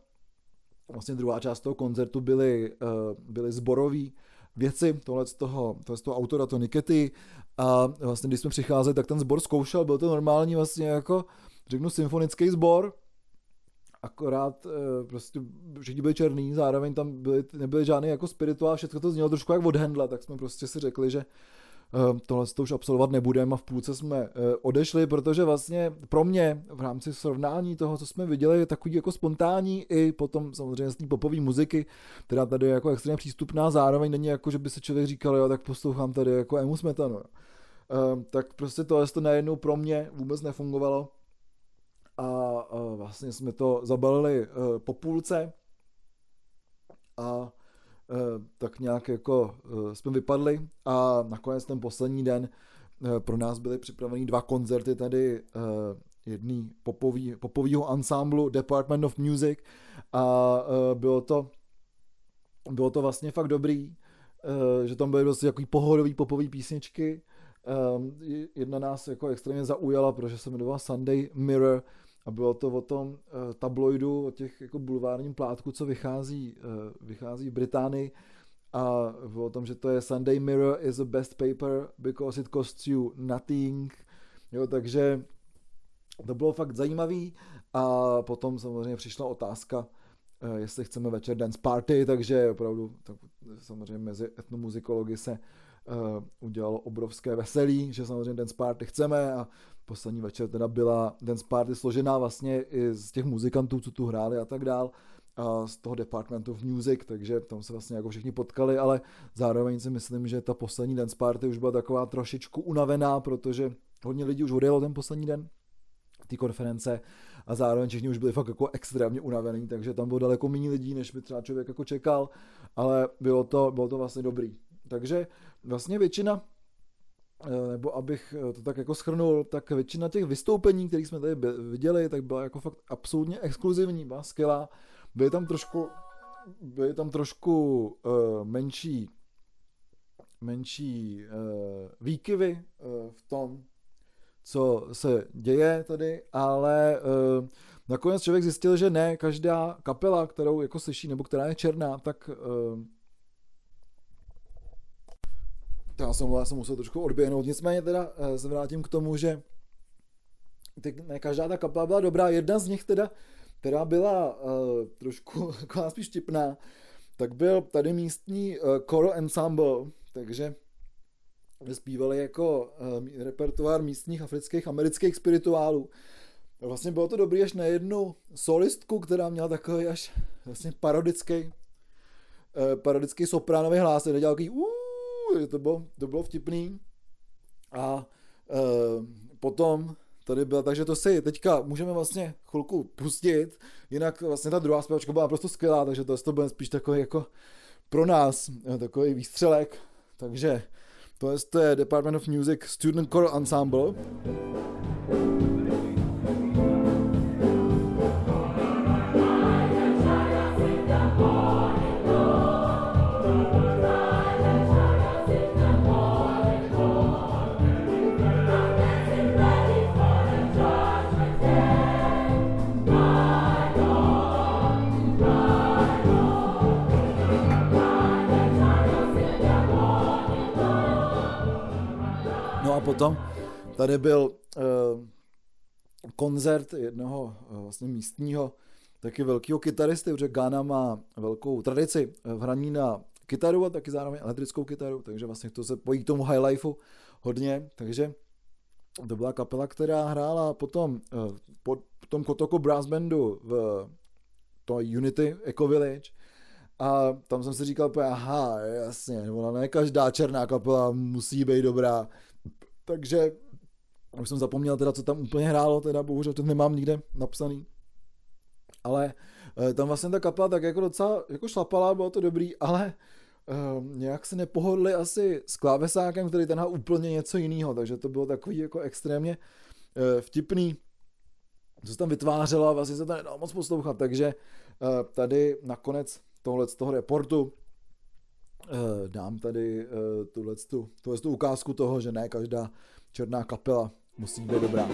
vlastně druhá část toho koncertu byly, uh, byly zborový věci tohle z toho, tohle z toho autora, to Nikety a vlastně když jsme přicházeli, tak ten sbor zkoušel, byl to normální vlastně jako, řeknu, symfonický sbor, akorát uh, prostě všichni byli černý, zároveň tam byly, nebyly žádný jako spirituál, všechno to znělo trošku jak od tak jsme prostě si řekli, že Ehm, tohle to už absolvovat nebudeme a v půlce jsme eh, odešli, protože vlastně pro mě v rámci srovnání toho, co jsme viděli, je takový jako spontánní i potom samozřejmě z té popové muziky, která tady je jako extrémně přístupná, zároveň není jako, že by se člověk říkal, jo, tak poslouchám tady jako emu smetanu. Tak prostě tohle to najednou pro mě vůbec nefungovalo a vlastně jsme to zabalili uh, po půlce a Eh, tak nějak jako eh, jsme vypadli a nakonec ten poslední den eh, pro nás byly připraveny dva koncerty tady jedný popový, popovýho ansámblu Department of Music a bylo to bylo to vlastně fakt dobrý, že tam byly prostě takový pohodový popový písničky. Jedna nás jako extrémně zaujala, protože se jmenovala Sunday Mirror a bylo to o tom uh, tabloidu, o těch jako bulvárním plátku, co vychází, uh, vychází v Británii a bylo o tom, že to je Sunday Mirror is the best paper because it costs you nothing. Jo, takže to bylo fakt zajímavý a potom samozřejmě přišla otázka, jestli chceme večer dance party, takže opravdu tak, samozřejmě mezi etnomuzikology se udělalo obrovské veselí, že samozřejmě dance party chceme a poslední večer teda byla dance party složená vlastně i z těch muzikantů, co tu hráli a tak dál a z toho Department of Music, takže tam se vlastně jako všichni potkali, ale zároveň si myslím, že ta poslední dance party už byla taková trošičku unavená, protože hodně lidí už odjelo ten poslední den té konference a zároveň všichni už byli fakt jako extrémně unavení, takže tam bylo daleko méně lidí, než by třeba člověk jako čekal, ale bylo to, bylo to vlastně dobrý. Takže vlastně většina eh, nebo abych eh, to tak jako schrnul, tak většina těch vystoupení, které jsme tady viděli, tak byla jako fakt absolutně exkluzivní, byla skvělá. Byly tam trošku, byly tam trošku uh, menší menší uh, výkyvy uh, v tom, co se děje tady, ale uh, nakonec člověk zjistil, že ne každá kapela, kterou jako slyší, nebo která je černá, tak uh, já jsem, já jsem musel trošku odběhnout, nicméně teda uh, se vrátím k tomu, že ty, ne každá ta kapela byla dobrá, jedna z nich teda, která byla uh, trošku <laughs> taková spíš tipná, tak byl tady místní uh, choral ensemble, takže zpívali jako uh, repertoár místních afrických amerických spirituálů. Vlastně bylo to dobrý až na jednu solistku, která měla takový až vlastně parodický uh, parodický sopránový hlas, kde dělal takový uh, to bylo, to bylo vtipný. A uh, potom tady byla, takže to si teďka můžeme vlastně chvilku pustit, jinak vlastně ta druhá zpěvačka byla prostě skvělá, takže to, to bude spíš takový jako pro nás takový výstřelek, takže to je Department of Music Student Choral Ensemble. Potom tady byl uh, koncert jednoho uh, vlastně místního taky velkého kytaristy, protože Ghana má velkou tradici v hraní na kytaru a taky zároveň elektrickou kytaru, takže vlastně to se pojí k tomu high lifeu hodně, takže to byla kapela, která hrála potom po tom Kotoko Brass Bandu v to Unity Eco Village a tam jsem si říkal, aha, jasně, ona ne každá černá kapela musí být dobrá, takže už jsem zapomněl teda, co tam úplně hrálo, teda bohužel to nemám nikde napsaný. Ale e, tam vlastně ta kapela tak jako docela jako šlapala, bylo to dobrý, ale e, nějak se nepohodli asi s klávesákem, který tenhle úplně něco jiného, takže to bylo takový jako extrémně e, vtipný, co se tam vytvářelo a vlastně se to nedalo moc poslouchat, takže e, tady nakonec tohle z toho reportu Eh, dám tady uh, tuhle, tu ukázku toho, že ne každá černá kapela musí být dobrá.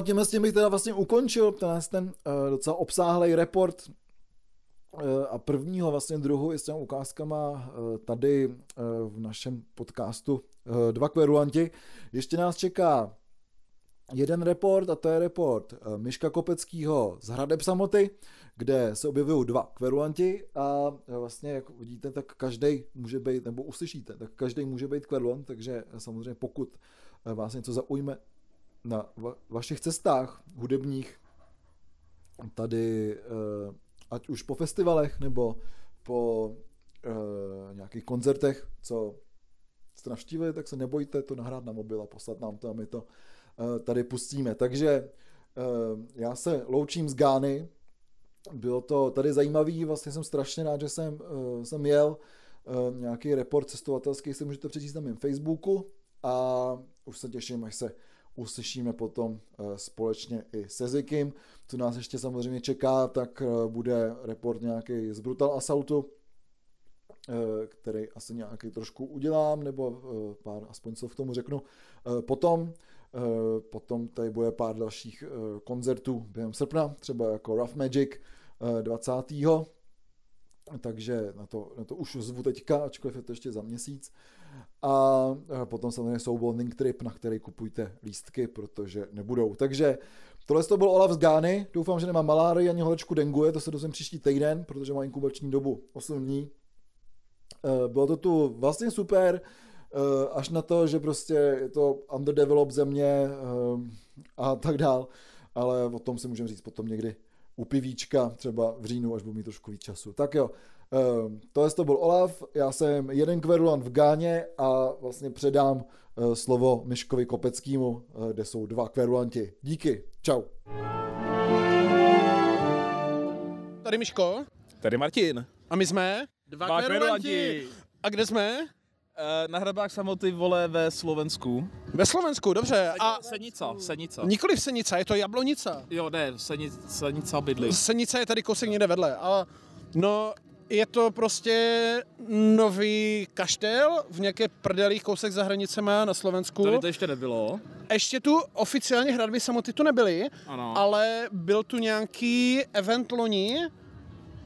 A tímhle s tím bych teda vlastně ukončil tenhle ten uh, docela obsáhlý report uh, a prvního vlastně druhu i s těmi ukázkama uh, tady uh, v našem podcastu uh, Dva kverulanti. Ještě nás čeká jeden report a to je report Miška Kopeckýho z Hradeb samoty, kde se objevují dva kverulanti a vlastně, jak vidíte, tak každý může být, nebo uslyšíte, tak každý může být kverulant, takže samozřejmě pokud vás něco zaujme, na va- vašich cestách hudebních tady uh, ať už po festivalech nebo po uh, nějakých koncertech, co jste navštívili, tak se nebojte to nahrát na mobil a poslat nám to a my to uh, tady pustíme. Takže uh, já se loučím z Gány, bylo to tady zajímavý, vlastně jsem strašně rád, že jsem, jsem jel, nějaký report cestovatelský si můžete přečíst na mém Facebooku a už se těším, až se uslyšíme potom uh, společně i se Zikim. Co nás ještě samozřejmě čeká, tak uh, bude report nějaký z Brutal Assaultu, který asi nějaký trošku udělám, nebo pár aspoň co v tomu řeknu potom. Potom tady bude pár dalších koncertů během srpna, třeba jako Rough Magic 20. Takže na to, na to už zvu teďka, ačkoliv je to ještě za měsíc. A potom samozřejmě jsou Bonding Trip, na který kupujte lístky, protože nebudou. Takže tohle to byl Olaf z Gány. Doufám, že nemá malárii ani horečku dengue, to se dozvím příští týden, protože má inkubační dobu 8 dní. Eh, bylo to tu vlastně super, eh, až na to, že prostě je to underdeveloped země a tak dál, ale o tom si můžeme říct potom někdy u pivíčka, třeba v říjnu, až budu mít trošku víc času. Tak jo, tohle to byl Olaf, já jsem jeden kverulant v Gáně a vlastně předám slovo Myškovi Kopeckýmu, kde jsou dva kverulanti. Díky, čau. Tady Myško. Tady Martin. A my jsme? Dva, Dva kverulanti. A kde jsme? Uh, na hrabách samoty vole ve Slovensku. Ve Slovensku, dobře. A Senica, Senica. Nikoliv Senica, je to Jablonica. Jo, ne, Senic, Senica bydlí. Senica je tady kousek někde vedle. A no, je to prostě nový kaštel v nějaké prdelých kousek za hranicema na Slovensku. Tady to ještě nebylo. Ještě tu oficiálně hradby samoty tu nebyly, ano. ale byl tu nějaký event loni,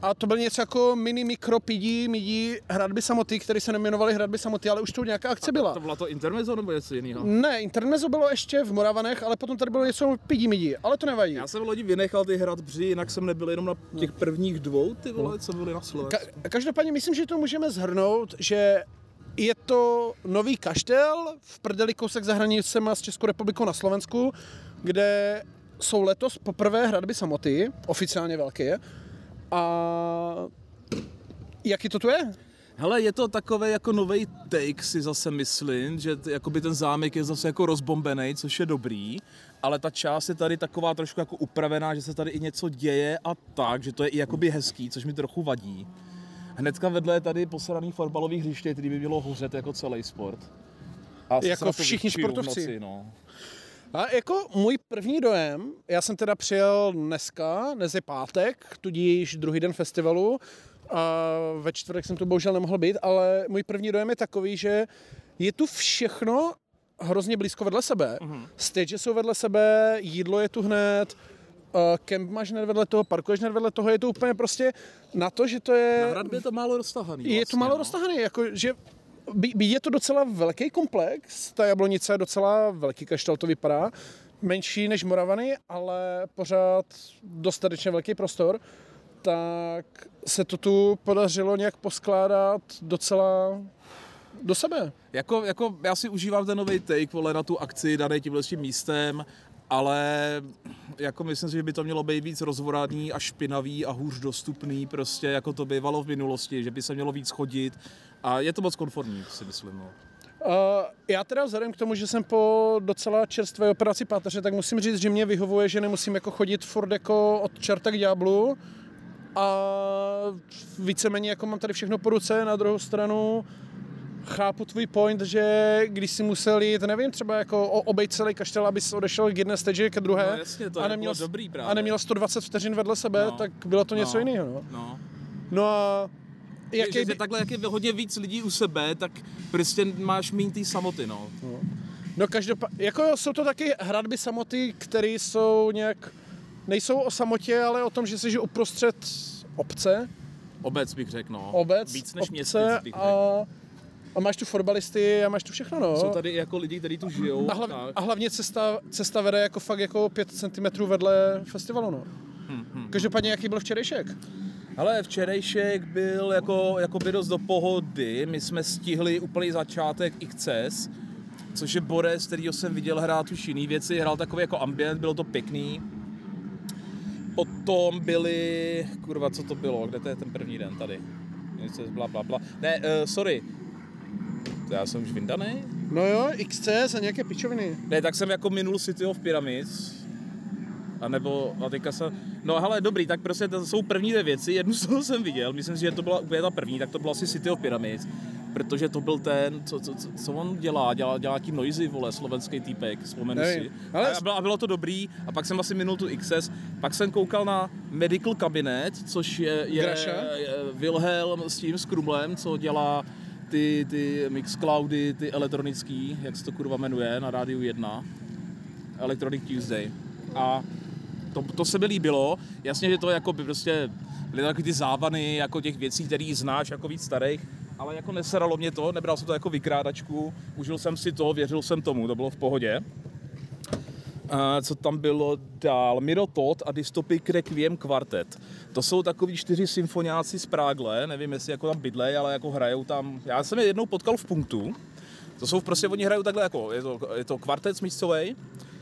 a to byl něco jako mini mikro pidí, midí hradby samoty, které se nejmenovaly hradby samoty, ale už tu nějaká akce byla. To bylo to intermezzo nebo něco jiného? Ne, intermezzo bylo ještě v Moravanech, ale potom tady bylo něco pidí midí, ale to nevadí. Já jsem v lodi vynechal ty hradbři, jinak jsem nebyl jenom na těch prvních dvou, ty vole, co byly na Slovensku. Ka- každopádně myslím, že to můžeme zhrnout, že je to nový kaštel v prdeli kousek za hranicema s Českou republikou na Slovensku, kde jsou letos poprvé hradby samoty, oficiálně velké, a jaký to tu je? Hele, je to takové jako nový take si zase myslím, že t- jakoby ten zámek je zase jako rozbombený, což je dobrý, ale ta část je tady taková trošku jako upravená, že se tady i něco děje a tak, že to je i jakoby hezký, což mi trochu vadí. Hnedka vedle je tady posraný fotbalový hřiště, který by mělo hořet jako celý sport. A jako všichni sportovci. Noci, no. A jako můj první dojem, já jsem teda přijel dneska, dnes je pátek, tudíž druhý den festivalu, a ve čtvrtek jsem tu bohužel nemohl být, ale můj první dojem je takový, že je tu všechno hrozně blízko vedle sebe. Uh-huh. Stage jsou vedle sebe, jídlo je tu hned, uh, kemp máš hned vedle toho, parkuješ hned vedle toho, je to úplně prostě na to, že to je... Na hradbě je to málo roztahaný. Vlastně, je to málo no. roztahaný, jako že je to docela velký komplex, ta Jablonice je docela velký kaštel, to vypadá, menší než Moravany, ale pořád dostatečně velký prostor, tak se to tu podařilo nějak poskládat docela do sebe. Jako, jako já si užívám ten nový take, vole, na tu akci daný tímhle tím místem, ale jako myslím si, že by to mělo být víc rozvoradný a špinavý a hůř dostupný, prostě jako to bývalo v minulosti, že by se mělo víc chodit a je to moc konformní, si myslím. No. Uh, já teda vzhledem k tomu, že jsem po docela čerstvé operaci páteře, tak musím říct, že mě vyhovuje, že nemusím jako chodit furt jako od čerta k ďáblu a víceméně jako mám tady všechno po ruce, na druhou stranu chápu tvůj point, že když si musel jít, nevím, třeba jako obejít celý kaštel, abys odešel k jedné stage ke druhé no, jasně, to a, neměl, bylo dobrý právě. a neměl 120 vteřin vedle sebe, no. tak bylo to něco no. jiného. No. No. no a jaký... Že, že takhle, jak je hodně víc lidí u sebe, tak prostě máš méně té samoty, no. No, no každopádně, jako jsou to taky hradby samoty, které jsou nějak, nejsou o samotě, ale o tom, že jsi uprostřed obce. Obec bych řekl, no. Obec, Víc než obce městic bych řekl. a, a máš tu fotbalisty a máš tu všechno, no. Jsou tady jako lidi, kteří tu žijou. A, hlav, a hlavně cesta, cesta vede jako fakt jako 5 cm vedle festivalu, no. Hmm, hmm. Každopádně, jaký byl včerejšek? Ale včerejšek byl jako, jako by dost do pohody. My jsme stihli úplný začátek XCS, což je Boris, kterýho jsem viděl hrát už jiný věci. Hrál takový jako ambient, bylo to pěkný. potom byly, kurva, co to bylo, kde to je ten první den tady? Něco bla, bla, bla. Ne, uh, sorry, já jsem už vyndaný? No jo, XCS a nějaké pičoviny. Ne, tak jsem jako minul City of Pyramids. A nebo, a teďka jsem, no hele, dobrý, tak prostě to jsou první dvě věci, jednu z toho jsem viděl, myslím si, že to byla úplně ta první, tak to bylo asi City of Pyramids, protože to byl ten, co, co, co, co on dělá, dělá, dělá tím noisy, vole, slovenský týpek, vzpomenu Nevím, si. ale- A, bylo, a bylo to dobrý, a pak jsem asi minul tu XS, pak jsem koukal na Medical Cabinet, což je, je, Graša? je Wilhelm s tím, s Krumlem, co dělá ty, ty Mixcloudy, ty elektronický, jak se to kurva jmenuje, na rádiu 1. Electronic Tuesday. A to, to se mi líbilo. Jasně, že to jako by prostě byly takový ty závany jako těch věcí, které znáš jako víc starých, ale jako neseralo mě to, nebral jsem to jako vykrádačku, užil jsem si to, věřil jsem tomu, to bylo v pohodě. A co tam bylo dál? Miro Todd a Dystopic Requiem Quartet. To jsou takový čtyři symfoniáci z Prágle, nevím jestli jako tam bydlej, ale jako hrajou tam. Já jsem je jednou potkal v punktu. To jsou prostě, oni hrajou takhle jako, je to, je to kvartet smíšcovej,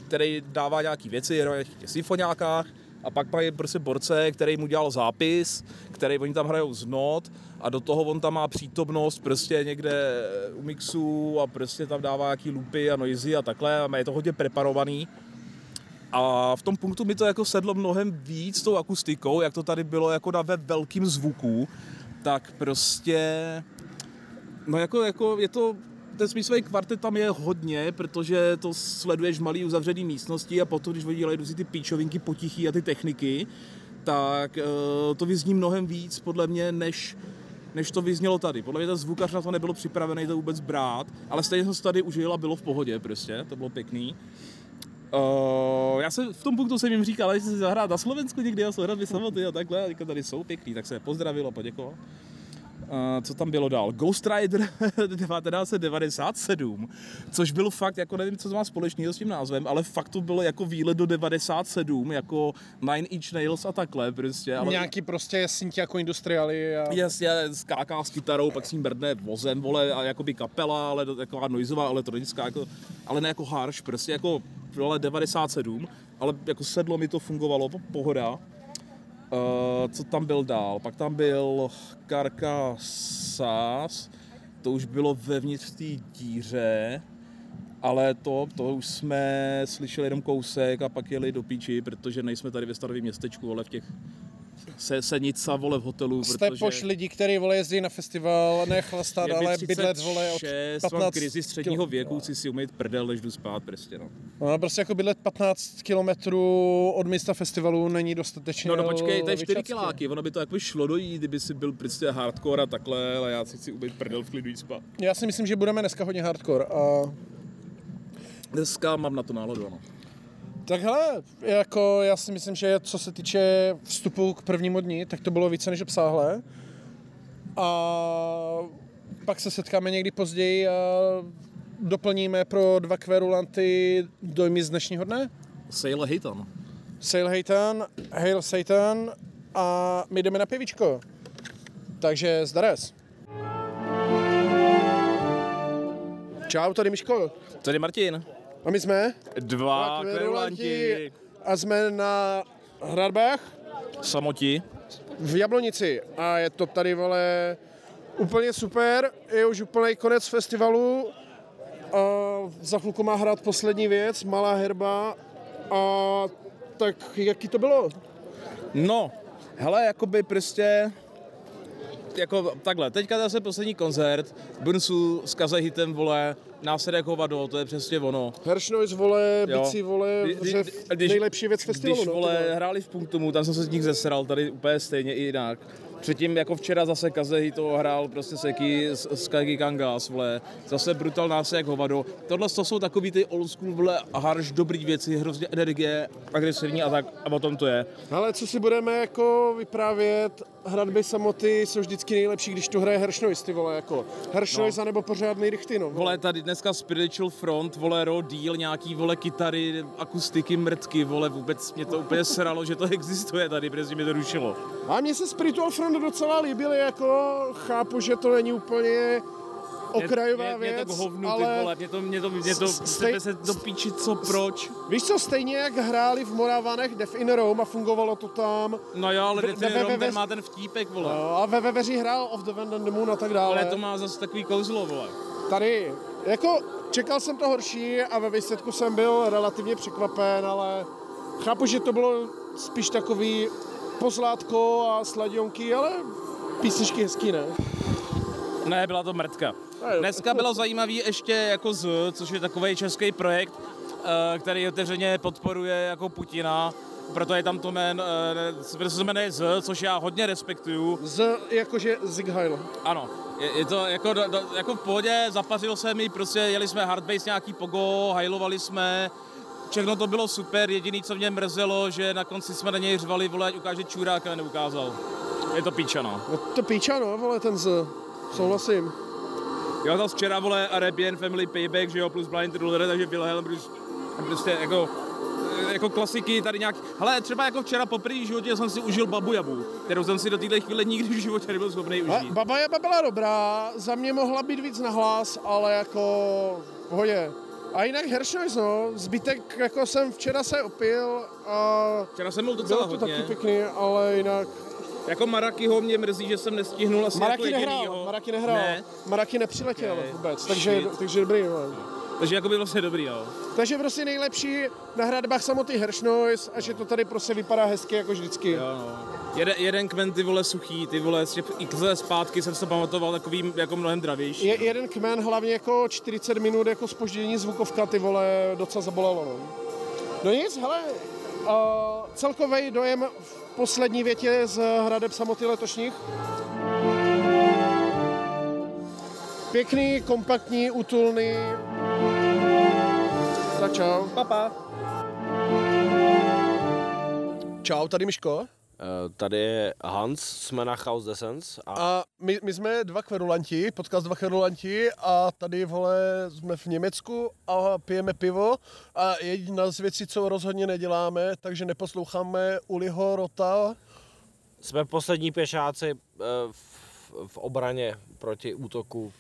který dává nějaký věci, hraje nějakých symfoniákách a pak mají prostě borce, který mu dělal zápis, který oni tam hrajou z not a do toho on tam má přítomnost prostě někde u mixu a prostě tam dává nějaký loopy a noisy a takhle a je to hodně preparovaný. A v tom punktu mi to jako sedlo mnohem víc tou akustikou, jak to tady bylo jako na ve velkým zvuku, tak prostě, no jako, jako je to, ten smyslový kvartet tam je hodně, protože to sleduješ v malý uzavřený místnosti a potom, když oni dělají ty píčovinky potichý a ty techniky, tak uh, to vyzní mnohem víc podle mě, než, než to vyznělo tady. Podle mě ten zvukař na to nebylo připravený to vůbec brát, ale stejně to tady užil a bylo v pohodě prostě, to bylo pěkný. Uh, já jsem v tom punktu jsem jim říkal, že si zahrát na Slovensku někdy a jsou hrát samoty a takhle, a tady jsou pěkný, tak se je pozdravil a poděkoval. Uh, co tam bylo dál? Ghost Rider <laughs> 1997, což byl fakt, jako nevím, co to má společného s tím názvem, ale fakt to bylo jako výlet do 97, jako Nine Inch Nails a takhle prostě. Ale... Nějaký prostě syntě jako industriály a... Jasně, skáká s kytarou, pak s ním brdne vozem, vole, a jakoby kapela, ale taková noizová elektronická, jako, ale ne jako harsh, prostě jako vole 97, ale jako sedlo mi to fungovalo, po- pohoda. Uh, co tam byl dál? Pak tam byl Carcassas, to už bylo vevnitř té díře, ale to, to už jsme slyšeli jenom kousek a pak jeli do píči, protože nejsme tady ve starovém městečku, ale v těch se, senica, vole, v hotelu, Jste protože... poš lidi, který vole jezdí na festival, ne chlastat, ale bydlet vole od 36, 15 mám krizi středního věku, chci si umýt prdel, než jdu spát prostě, no. No, prostě jako bydlet 15 kilometrů od místa festivalu není dostatečně No, no počkej, to je 4 vyčacky. kiláky, ono by to jako šlo dojít, kdyby si byl prostě hardcore a takhle, ale já si chci umýt prdel v klidu jít spát. Já si myslím, že budeme dneska hodně hardcore a Dneska mám na to náladu, ano. Tak hele, jako já si myslím, že co se týče vstupu k prvnímu dni, tak to bylo více než obsáhlé. A pak se setkáme někdy později a doplníme pro dva kverulanty dojmy z dnešního dne. Sail Hitan. Sail Haytan, Hail Satan a my jdeme na pivičko. Takže zdares. Čau, tady Miško. Tady Martin. A my jsme? Dva kverulanti. A jsme na hradbách Samoti. v Jablonici. A je to tady, vole, úplně super. Je už úplný konec festivalu. A za chvilku má hrát poslední věc, Malá herba. A tak jaký to bylo? No, hele, jakoby prostě jako takhle, teďka zase poslední koncert, Brnsu s Kazahitem, vole, následek hovado, to je přesně ono. Hershnoise, vole, Jo. bici, vole, Kdy- že kdy- nejlepší věc festivalu. Když no, vole, vole. hráli v punktumu, tam jsem se z nich zesral, tady úplně stejně i jinak. Předtím jako včera zase Kazehi to hrál prostě Seky s, s Kagi Kangas, vole. Zase Brutal nás jak hovado. Tohle to jsou takový ty old school, vole, harš, dobrý věci, hrozně energie, agresivní a tak, a o tom to je. Ale co si budeme jako vyprávět, hradby samoty jsou vždycky nejlepší, když tu hraje Hershnoise, ty vole, jako Hershnoise no. anebo pořádný rychty, no. Vole, tady dneska Spiritual Front, vole, raw deal, nějaký, vole, kytary, akustiky, mrtky, vole, vůbec mě to úplně sralo, že to <laughs> existuje tady, protože mě to rušilo. A mně se Spiritual Front docela líbily, jako chápu, že to není úplně okrajová mě, mě, věc, mě to hovnu, ale... ty vole, mě to, mě to, mě to, stej... se do píči, co, proč? Víš co, stejně jak hráli v Moravanech Death in Rome a fungovalo to tam, No jo, ale Death in Rome, ve- ten má ten vtípek, vole. no, a ve Veveři hrál Of the Wind and the Moon a tak dále. Ale to má zase takový kouzlo, vole. Tady, jako čekal jsem to horší a ve výsledku jsem byl relativně překvapen, ale chápu, že to bylo spíš takový pozlátko a sladionky, ale písničky hezký, ne? Ne, byla to mrtka. Dneska bylo zajímavý ještě jako Z, což je takový český projekt, eh, který otevřeně podporuje jako Putina. Proto je tam to jmen, eh, proto se jmenuje Z, což já hodně respektuju. Z jakože Zig Heil. Ano, je, je to jako, do, do, jako v pohodě, zapařilo se mi, prostě jeli jsme hardbase nějaký pogo, hajlovali jsme, všechno to bylo super, jediný co mě mrzelo, že na konci jsme na něj řvali, vole, ať ukáže čurák, ale neukázal. Je to píča, no. To píča, no, vole, ten Z. Souhlasím. Jo, zase včera, vole, Arabian Family Payback, že jo, plus Blind Ruler, takže Wilhelm prostě, prostě jako, jako klasiky tady nějak, hele, třeba jako včera poprvé v životě jsem si užil Babu Jabu, kterou jsem si do téhle chvíle nikdy v životě nebyl schopný A užít. Baba Jaba byla dobrá, za mě mohla být víc nahlas, ale jako v pohodě. A jinak Hershey's, no, zbytek jako jsem včera se opil a Včera jsem byl docela bylo to hodně. taky pěkný, ale jinak... Jako Marakyho mě mrzí, že jsem nestihnul asi Maraky jako nehrál, jedinýho. Maraky nehrál, Ne, Maraky nepřiletěl Okay. vůbec, takže, Shit. takže dobrý, no. takže jako by vlastně dobrý, jo. Takže prostě nejlepší na hradbách samotný Hershnoise a že to tady prostě vypadá hezky jako vždycky. jo no. Jeden, jeden kmen ty vole suchý, ty vole, x let zpátky jsem se pamatoval takový jako mnohem dravější. Je, jeden kmen, hlavně jako 40 minut jako spoždění zvukovka, ty vole, docela zabolelo, no. No nic, hele, uh, celkový dojem v poslední větě z hradeb samoty letošních. Pěkný, kompaktní, útulný. Tak čau. Papa. Čau, tady Miško. Eh, Tady je Hans, jsme na House Descents a A my, my jsme dva kverulanti, podcast dva kverulanti a tady, vole, jsme v Německu a pijeme pivo a jediná z věcí, co rozhodně neděláme, takže neposloucháme Uliho Rota. jsme poslední pěšáci eh, v, v obraně proti útoku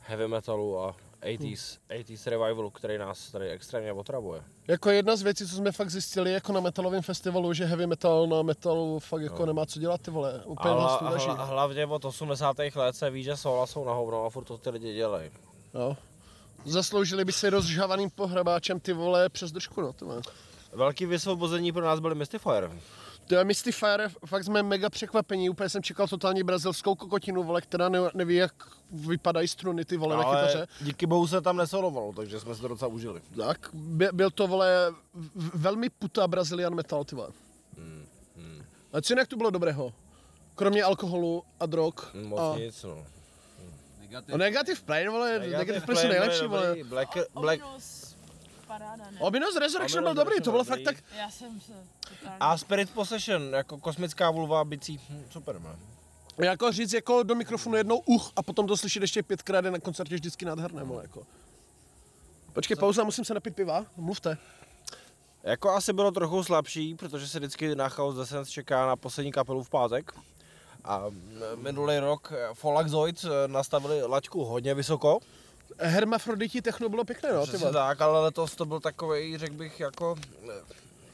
heavy metalu a 80s, 80s revivalu, který nás tady extrémně otravuje. Jako jedna z věcí, co jsme fakt zjistili jako na metalovém festivalu, že heavy metal na metalu fakt jako nemá co dělat, ty vole, úplně A nás hla, leží. hla, hlavně od 80. let se ví, že sola jsou na hovno a furt to ty lidi dělají. No. Zasloužili by si rozžhavaným pohrabáčem ty vole přes držku, no, ty vole. Velký vysvobození pro nás byly Mystifier. To je Mystifier, fakt jsme mega překvapení, úplně jsem čekal totální brazilskou kokotinu, vole, která ne, neví, jak vypadají struny, ty vole, na kytaře. Ale díky bohu se tam nesolovalo, takže jsme si to docela užili. Tak, by, byl to, vole, velmi puta Brazilian metal, ty vole. A co jinak tu bylo dobrého? Kromě alkoholu a drog. Moc a, nic, no. a negativ plane, vole, negativ plane jsou Plane nejlepší, vole. Black, Black, paráda, ne? Ominous Resurrection byl dobrý, to bylo fakt tak, Já jsem se totálně... a Spirit Possession, jako kosmická vulva bicí, hm, super, man. jako říct jako do mikrofonu jednou uch a potom to slyšet ještě pětkrát je na koncertě vždycky nádherné, vole, jako. Počkej, pauza, musím se napít piva, mluvte. Jako asi bylo trochu slabší, protože se vždycky na Chaos Descent čeká na poslední kapelu v pátek. A minulý rok eh, Folaxoid eh, nastavili laťku hodně vysoko. Hermafroditi techno bylo pěkné, no, Přesně tak, ale letos to byl takový, řekl bych, jako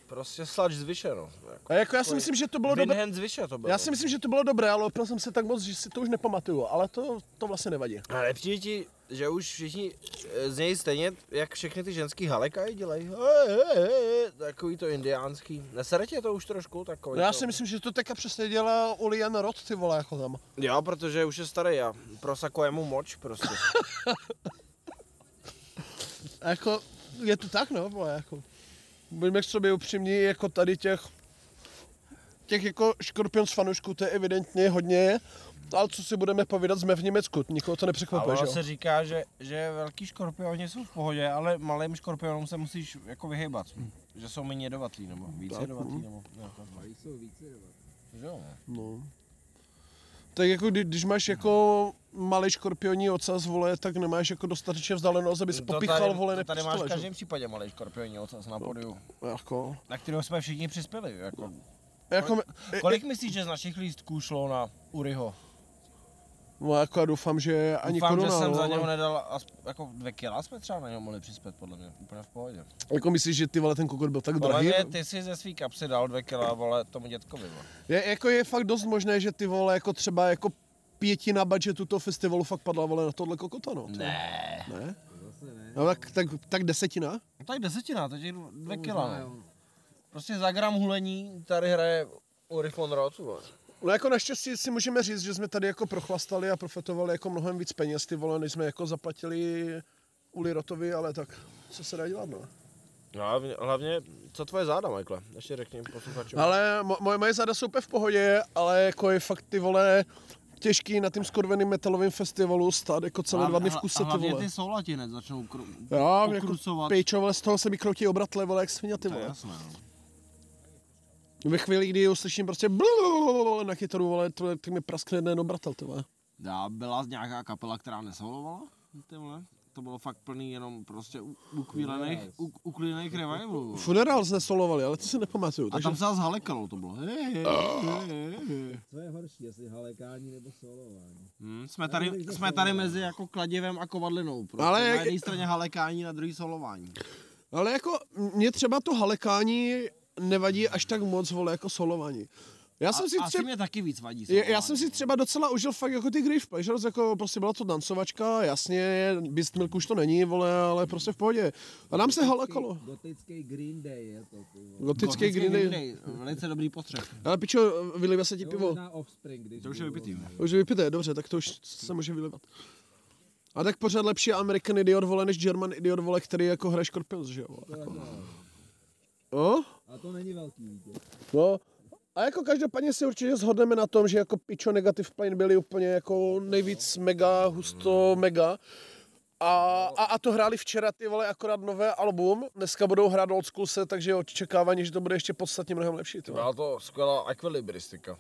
prostě slač z vyše, no. Jako, A jako já si myslím, že to bylo dobré. To bylo. Já si myslím, že to bylo dobré, ale opil jsem se tak moc, že si to už nepamatuju, ale to, to vlastně nevadí. A nepřijde ti, že už všichni eh, z něj stejně, jak všechny ty ženský halekají dělají, takový to indiánský. Nesere tě to už trošku takový No já to. si myslím, že to teďka přesně dělá Ulian Rod, ty vole, jako tam. Jo, protože už je starý a prosakuje mu moč prostě. A <laughs> jako, je to tak, no, vole, jako. Buďme k sobě upřímní, jako tady těch, těch jako Scorpions fanoušků, to je evidentně hodně, ale co si budeme povídat, jsme v Německu, nikoho to nepřekvapuje, že jo? se říká, že, že velký škorpioni jsou v pohodě, ale malým škorpionům se musíš jako vyhybat. Že jsou méně jedovatlí, nebo víc jedovatlí, nebo jako, jsou víc jedovatlí. Jo, no. No. Tak jako kdy, když máš jako malý škorpioní ocas, vole, tak nemáš jako dostatečně vzdálenost, aby To popichal, tady, vole, to tady máš v každém případě malý škorpioni ocas na podiu, Jako, na kterého jsme všichni přispěli. Jako. jako, Kolik myslíš, že z našich lístků šlo na Uriho? No jako já doufám, že ani Doufám, koruna, že jsem no, za ale- něho nedal jako dvě kila, jsme třeba na něho mohli přispět, podle mě, úplně v pohodě. Jako myslíš, že ty vole ten kokot byl tak Podle drahý? mě ty si ze svý kapsy dal dvě kila, vole, tomu dětkovi, vole. Je, jako je fakt dost možné, že ty vole jako třeba jako pětina budgetu toho festivalu fakt padla vole na tohle kokota, no. To- Ne. Ne? No tak, tak, tak desetina? No tak desetina, teď jdu dvě kila, no. Prostě za gram hulení tady hraje von Roth, vole. No jako naštěstí si můžeme říct, že jsme tady jako prochlastali a profetovali jako mnohem víc peněz, ty vole, než jsme jako zaplatili Uli Rotovi, ale tak, co se dá dělat, no. No, hlavně, hlavně, co tvoje záda, Michael? Ještě řekni posluchačům. Ale mo- moje, moje záda jsou úplně v pohodě, ale jako je fakt ty vole těžký na tím skorveným metalovým festivalu stát jako celé dva dny v kuse, ty vole. ty soulatinec začnou kru, Já, jako pejčo, vole, z toho se mi kroutí obratle, vole, jak svině, ty To je vole. jasné, no. Ve chvíli, kdy uslyším prostě na kytaru, vole, to, tak mi praskne jeden obratel, ty vole. Já byla nějaká kapela, která nesolovala, ty vole. To bylo fakt plný jenom prostě ukvílených, u- uklidných revivalů. Funerals nesolovali, ale to si nepamatuju. A Takže... tam se s Halekalo to bylo. Co je horší, jestli halekání nebo solování? Hmm, jsme, tady, jsme tady mezi jako kladivem a kovadlinou. Prostě. Ale na jak- jedné straně halekání, na druhé solování. Ale jako mě třeba to halekání nevadí až tak moc, vole, jako solování. Já jsem si a, asi třeba... mě taky víc vadí Já, já jsem si třeba docela užil fakt jako ty Grave Pleasures, jako prostě byla to dancovačka, jasně, Beast Milk už to není, vole, ale prostě v pohodě. A nám se halekalo. Gotický Green Day je to, ty vole. Gotický Green Day. Day. Velice dobrý postřeh. Ale pičo, vylíme se ti Jo, pivo. možná Offspring, když To už je vypitý. vole. Už je vypité, dobře, tak to už se může vylivat. A tak pořád lepší je American Idiot, vole, než German Idiot, vole, který jako hraje Scorpions, že jo? Jako. No? A to není velký vítěz. No, a jako každopádně si určitě shodneme na tom, že jako Picho Negative Plane byli úplně jako nejvíc mega, husto mega. A, a, a to hráli včera ty vole akorát nové album, dneska budou hrát Old School set, takže je očekávání, že to bude ještě podstatně mnohem lepší. Byla to skvělá ekvilibristika.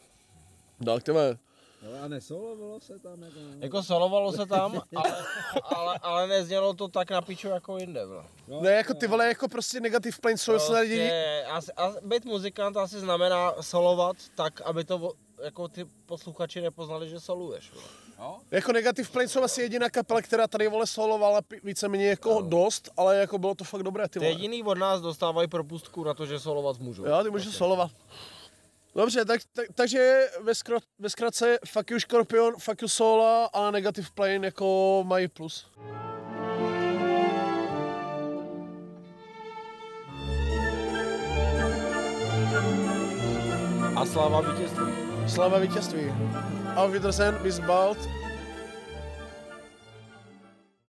Tak ty vole. Ale a nesolovalo se tam jako... Jako solovalo se tam, ale, ale, ale neznělo to tak na piču jako jinde. Bro. No, Ne, jako ty vole, jako prostě Negative Plane jsou snad jediní. Prostě, asi, a být muzikant asi znamená solovat tak, aby to jako ty posluchači nepoznali, že soluješ. bro. Jako Negative Plane jsou asi jediná kapela, která tady vole solovala víceméně jako dost, ale jako bylo to fakt dobré ty Ty vole. jediný od nás dostávají propustku na to, že solovat můžou. Jo, ty můžeš solovat. Dobře, tak, tak, takže ve, skro, ve zkratce fuck you Scorpion, fuck you Sola a Negative Plane jako mají plus. A sláva vítězství. Slava vítězství. Auf Wiedersehen, bis bald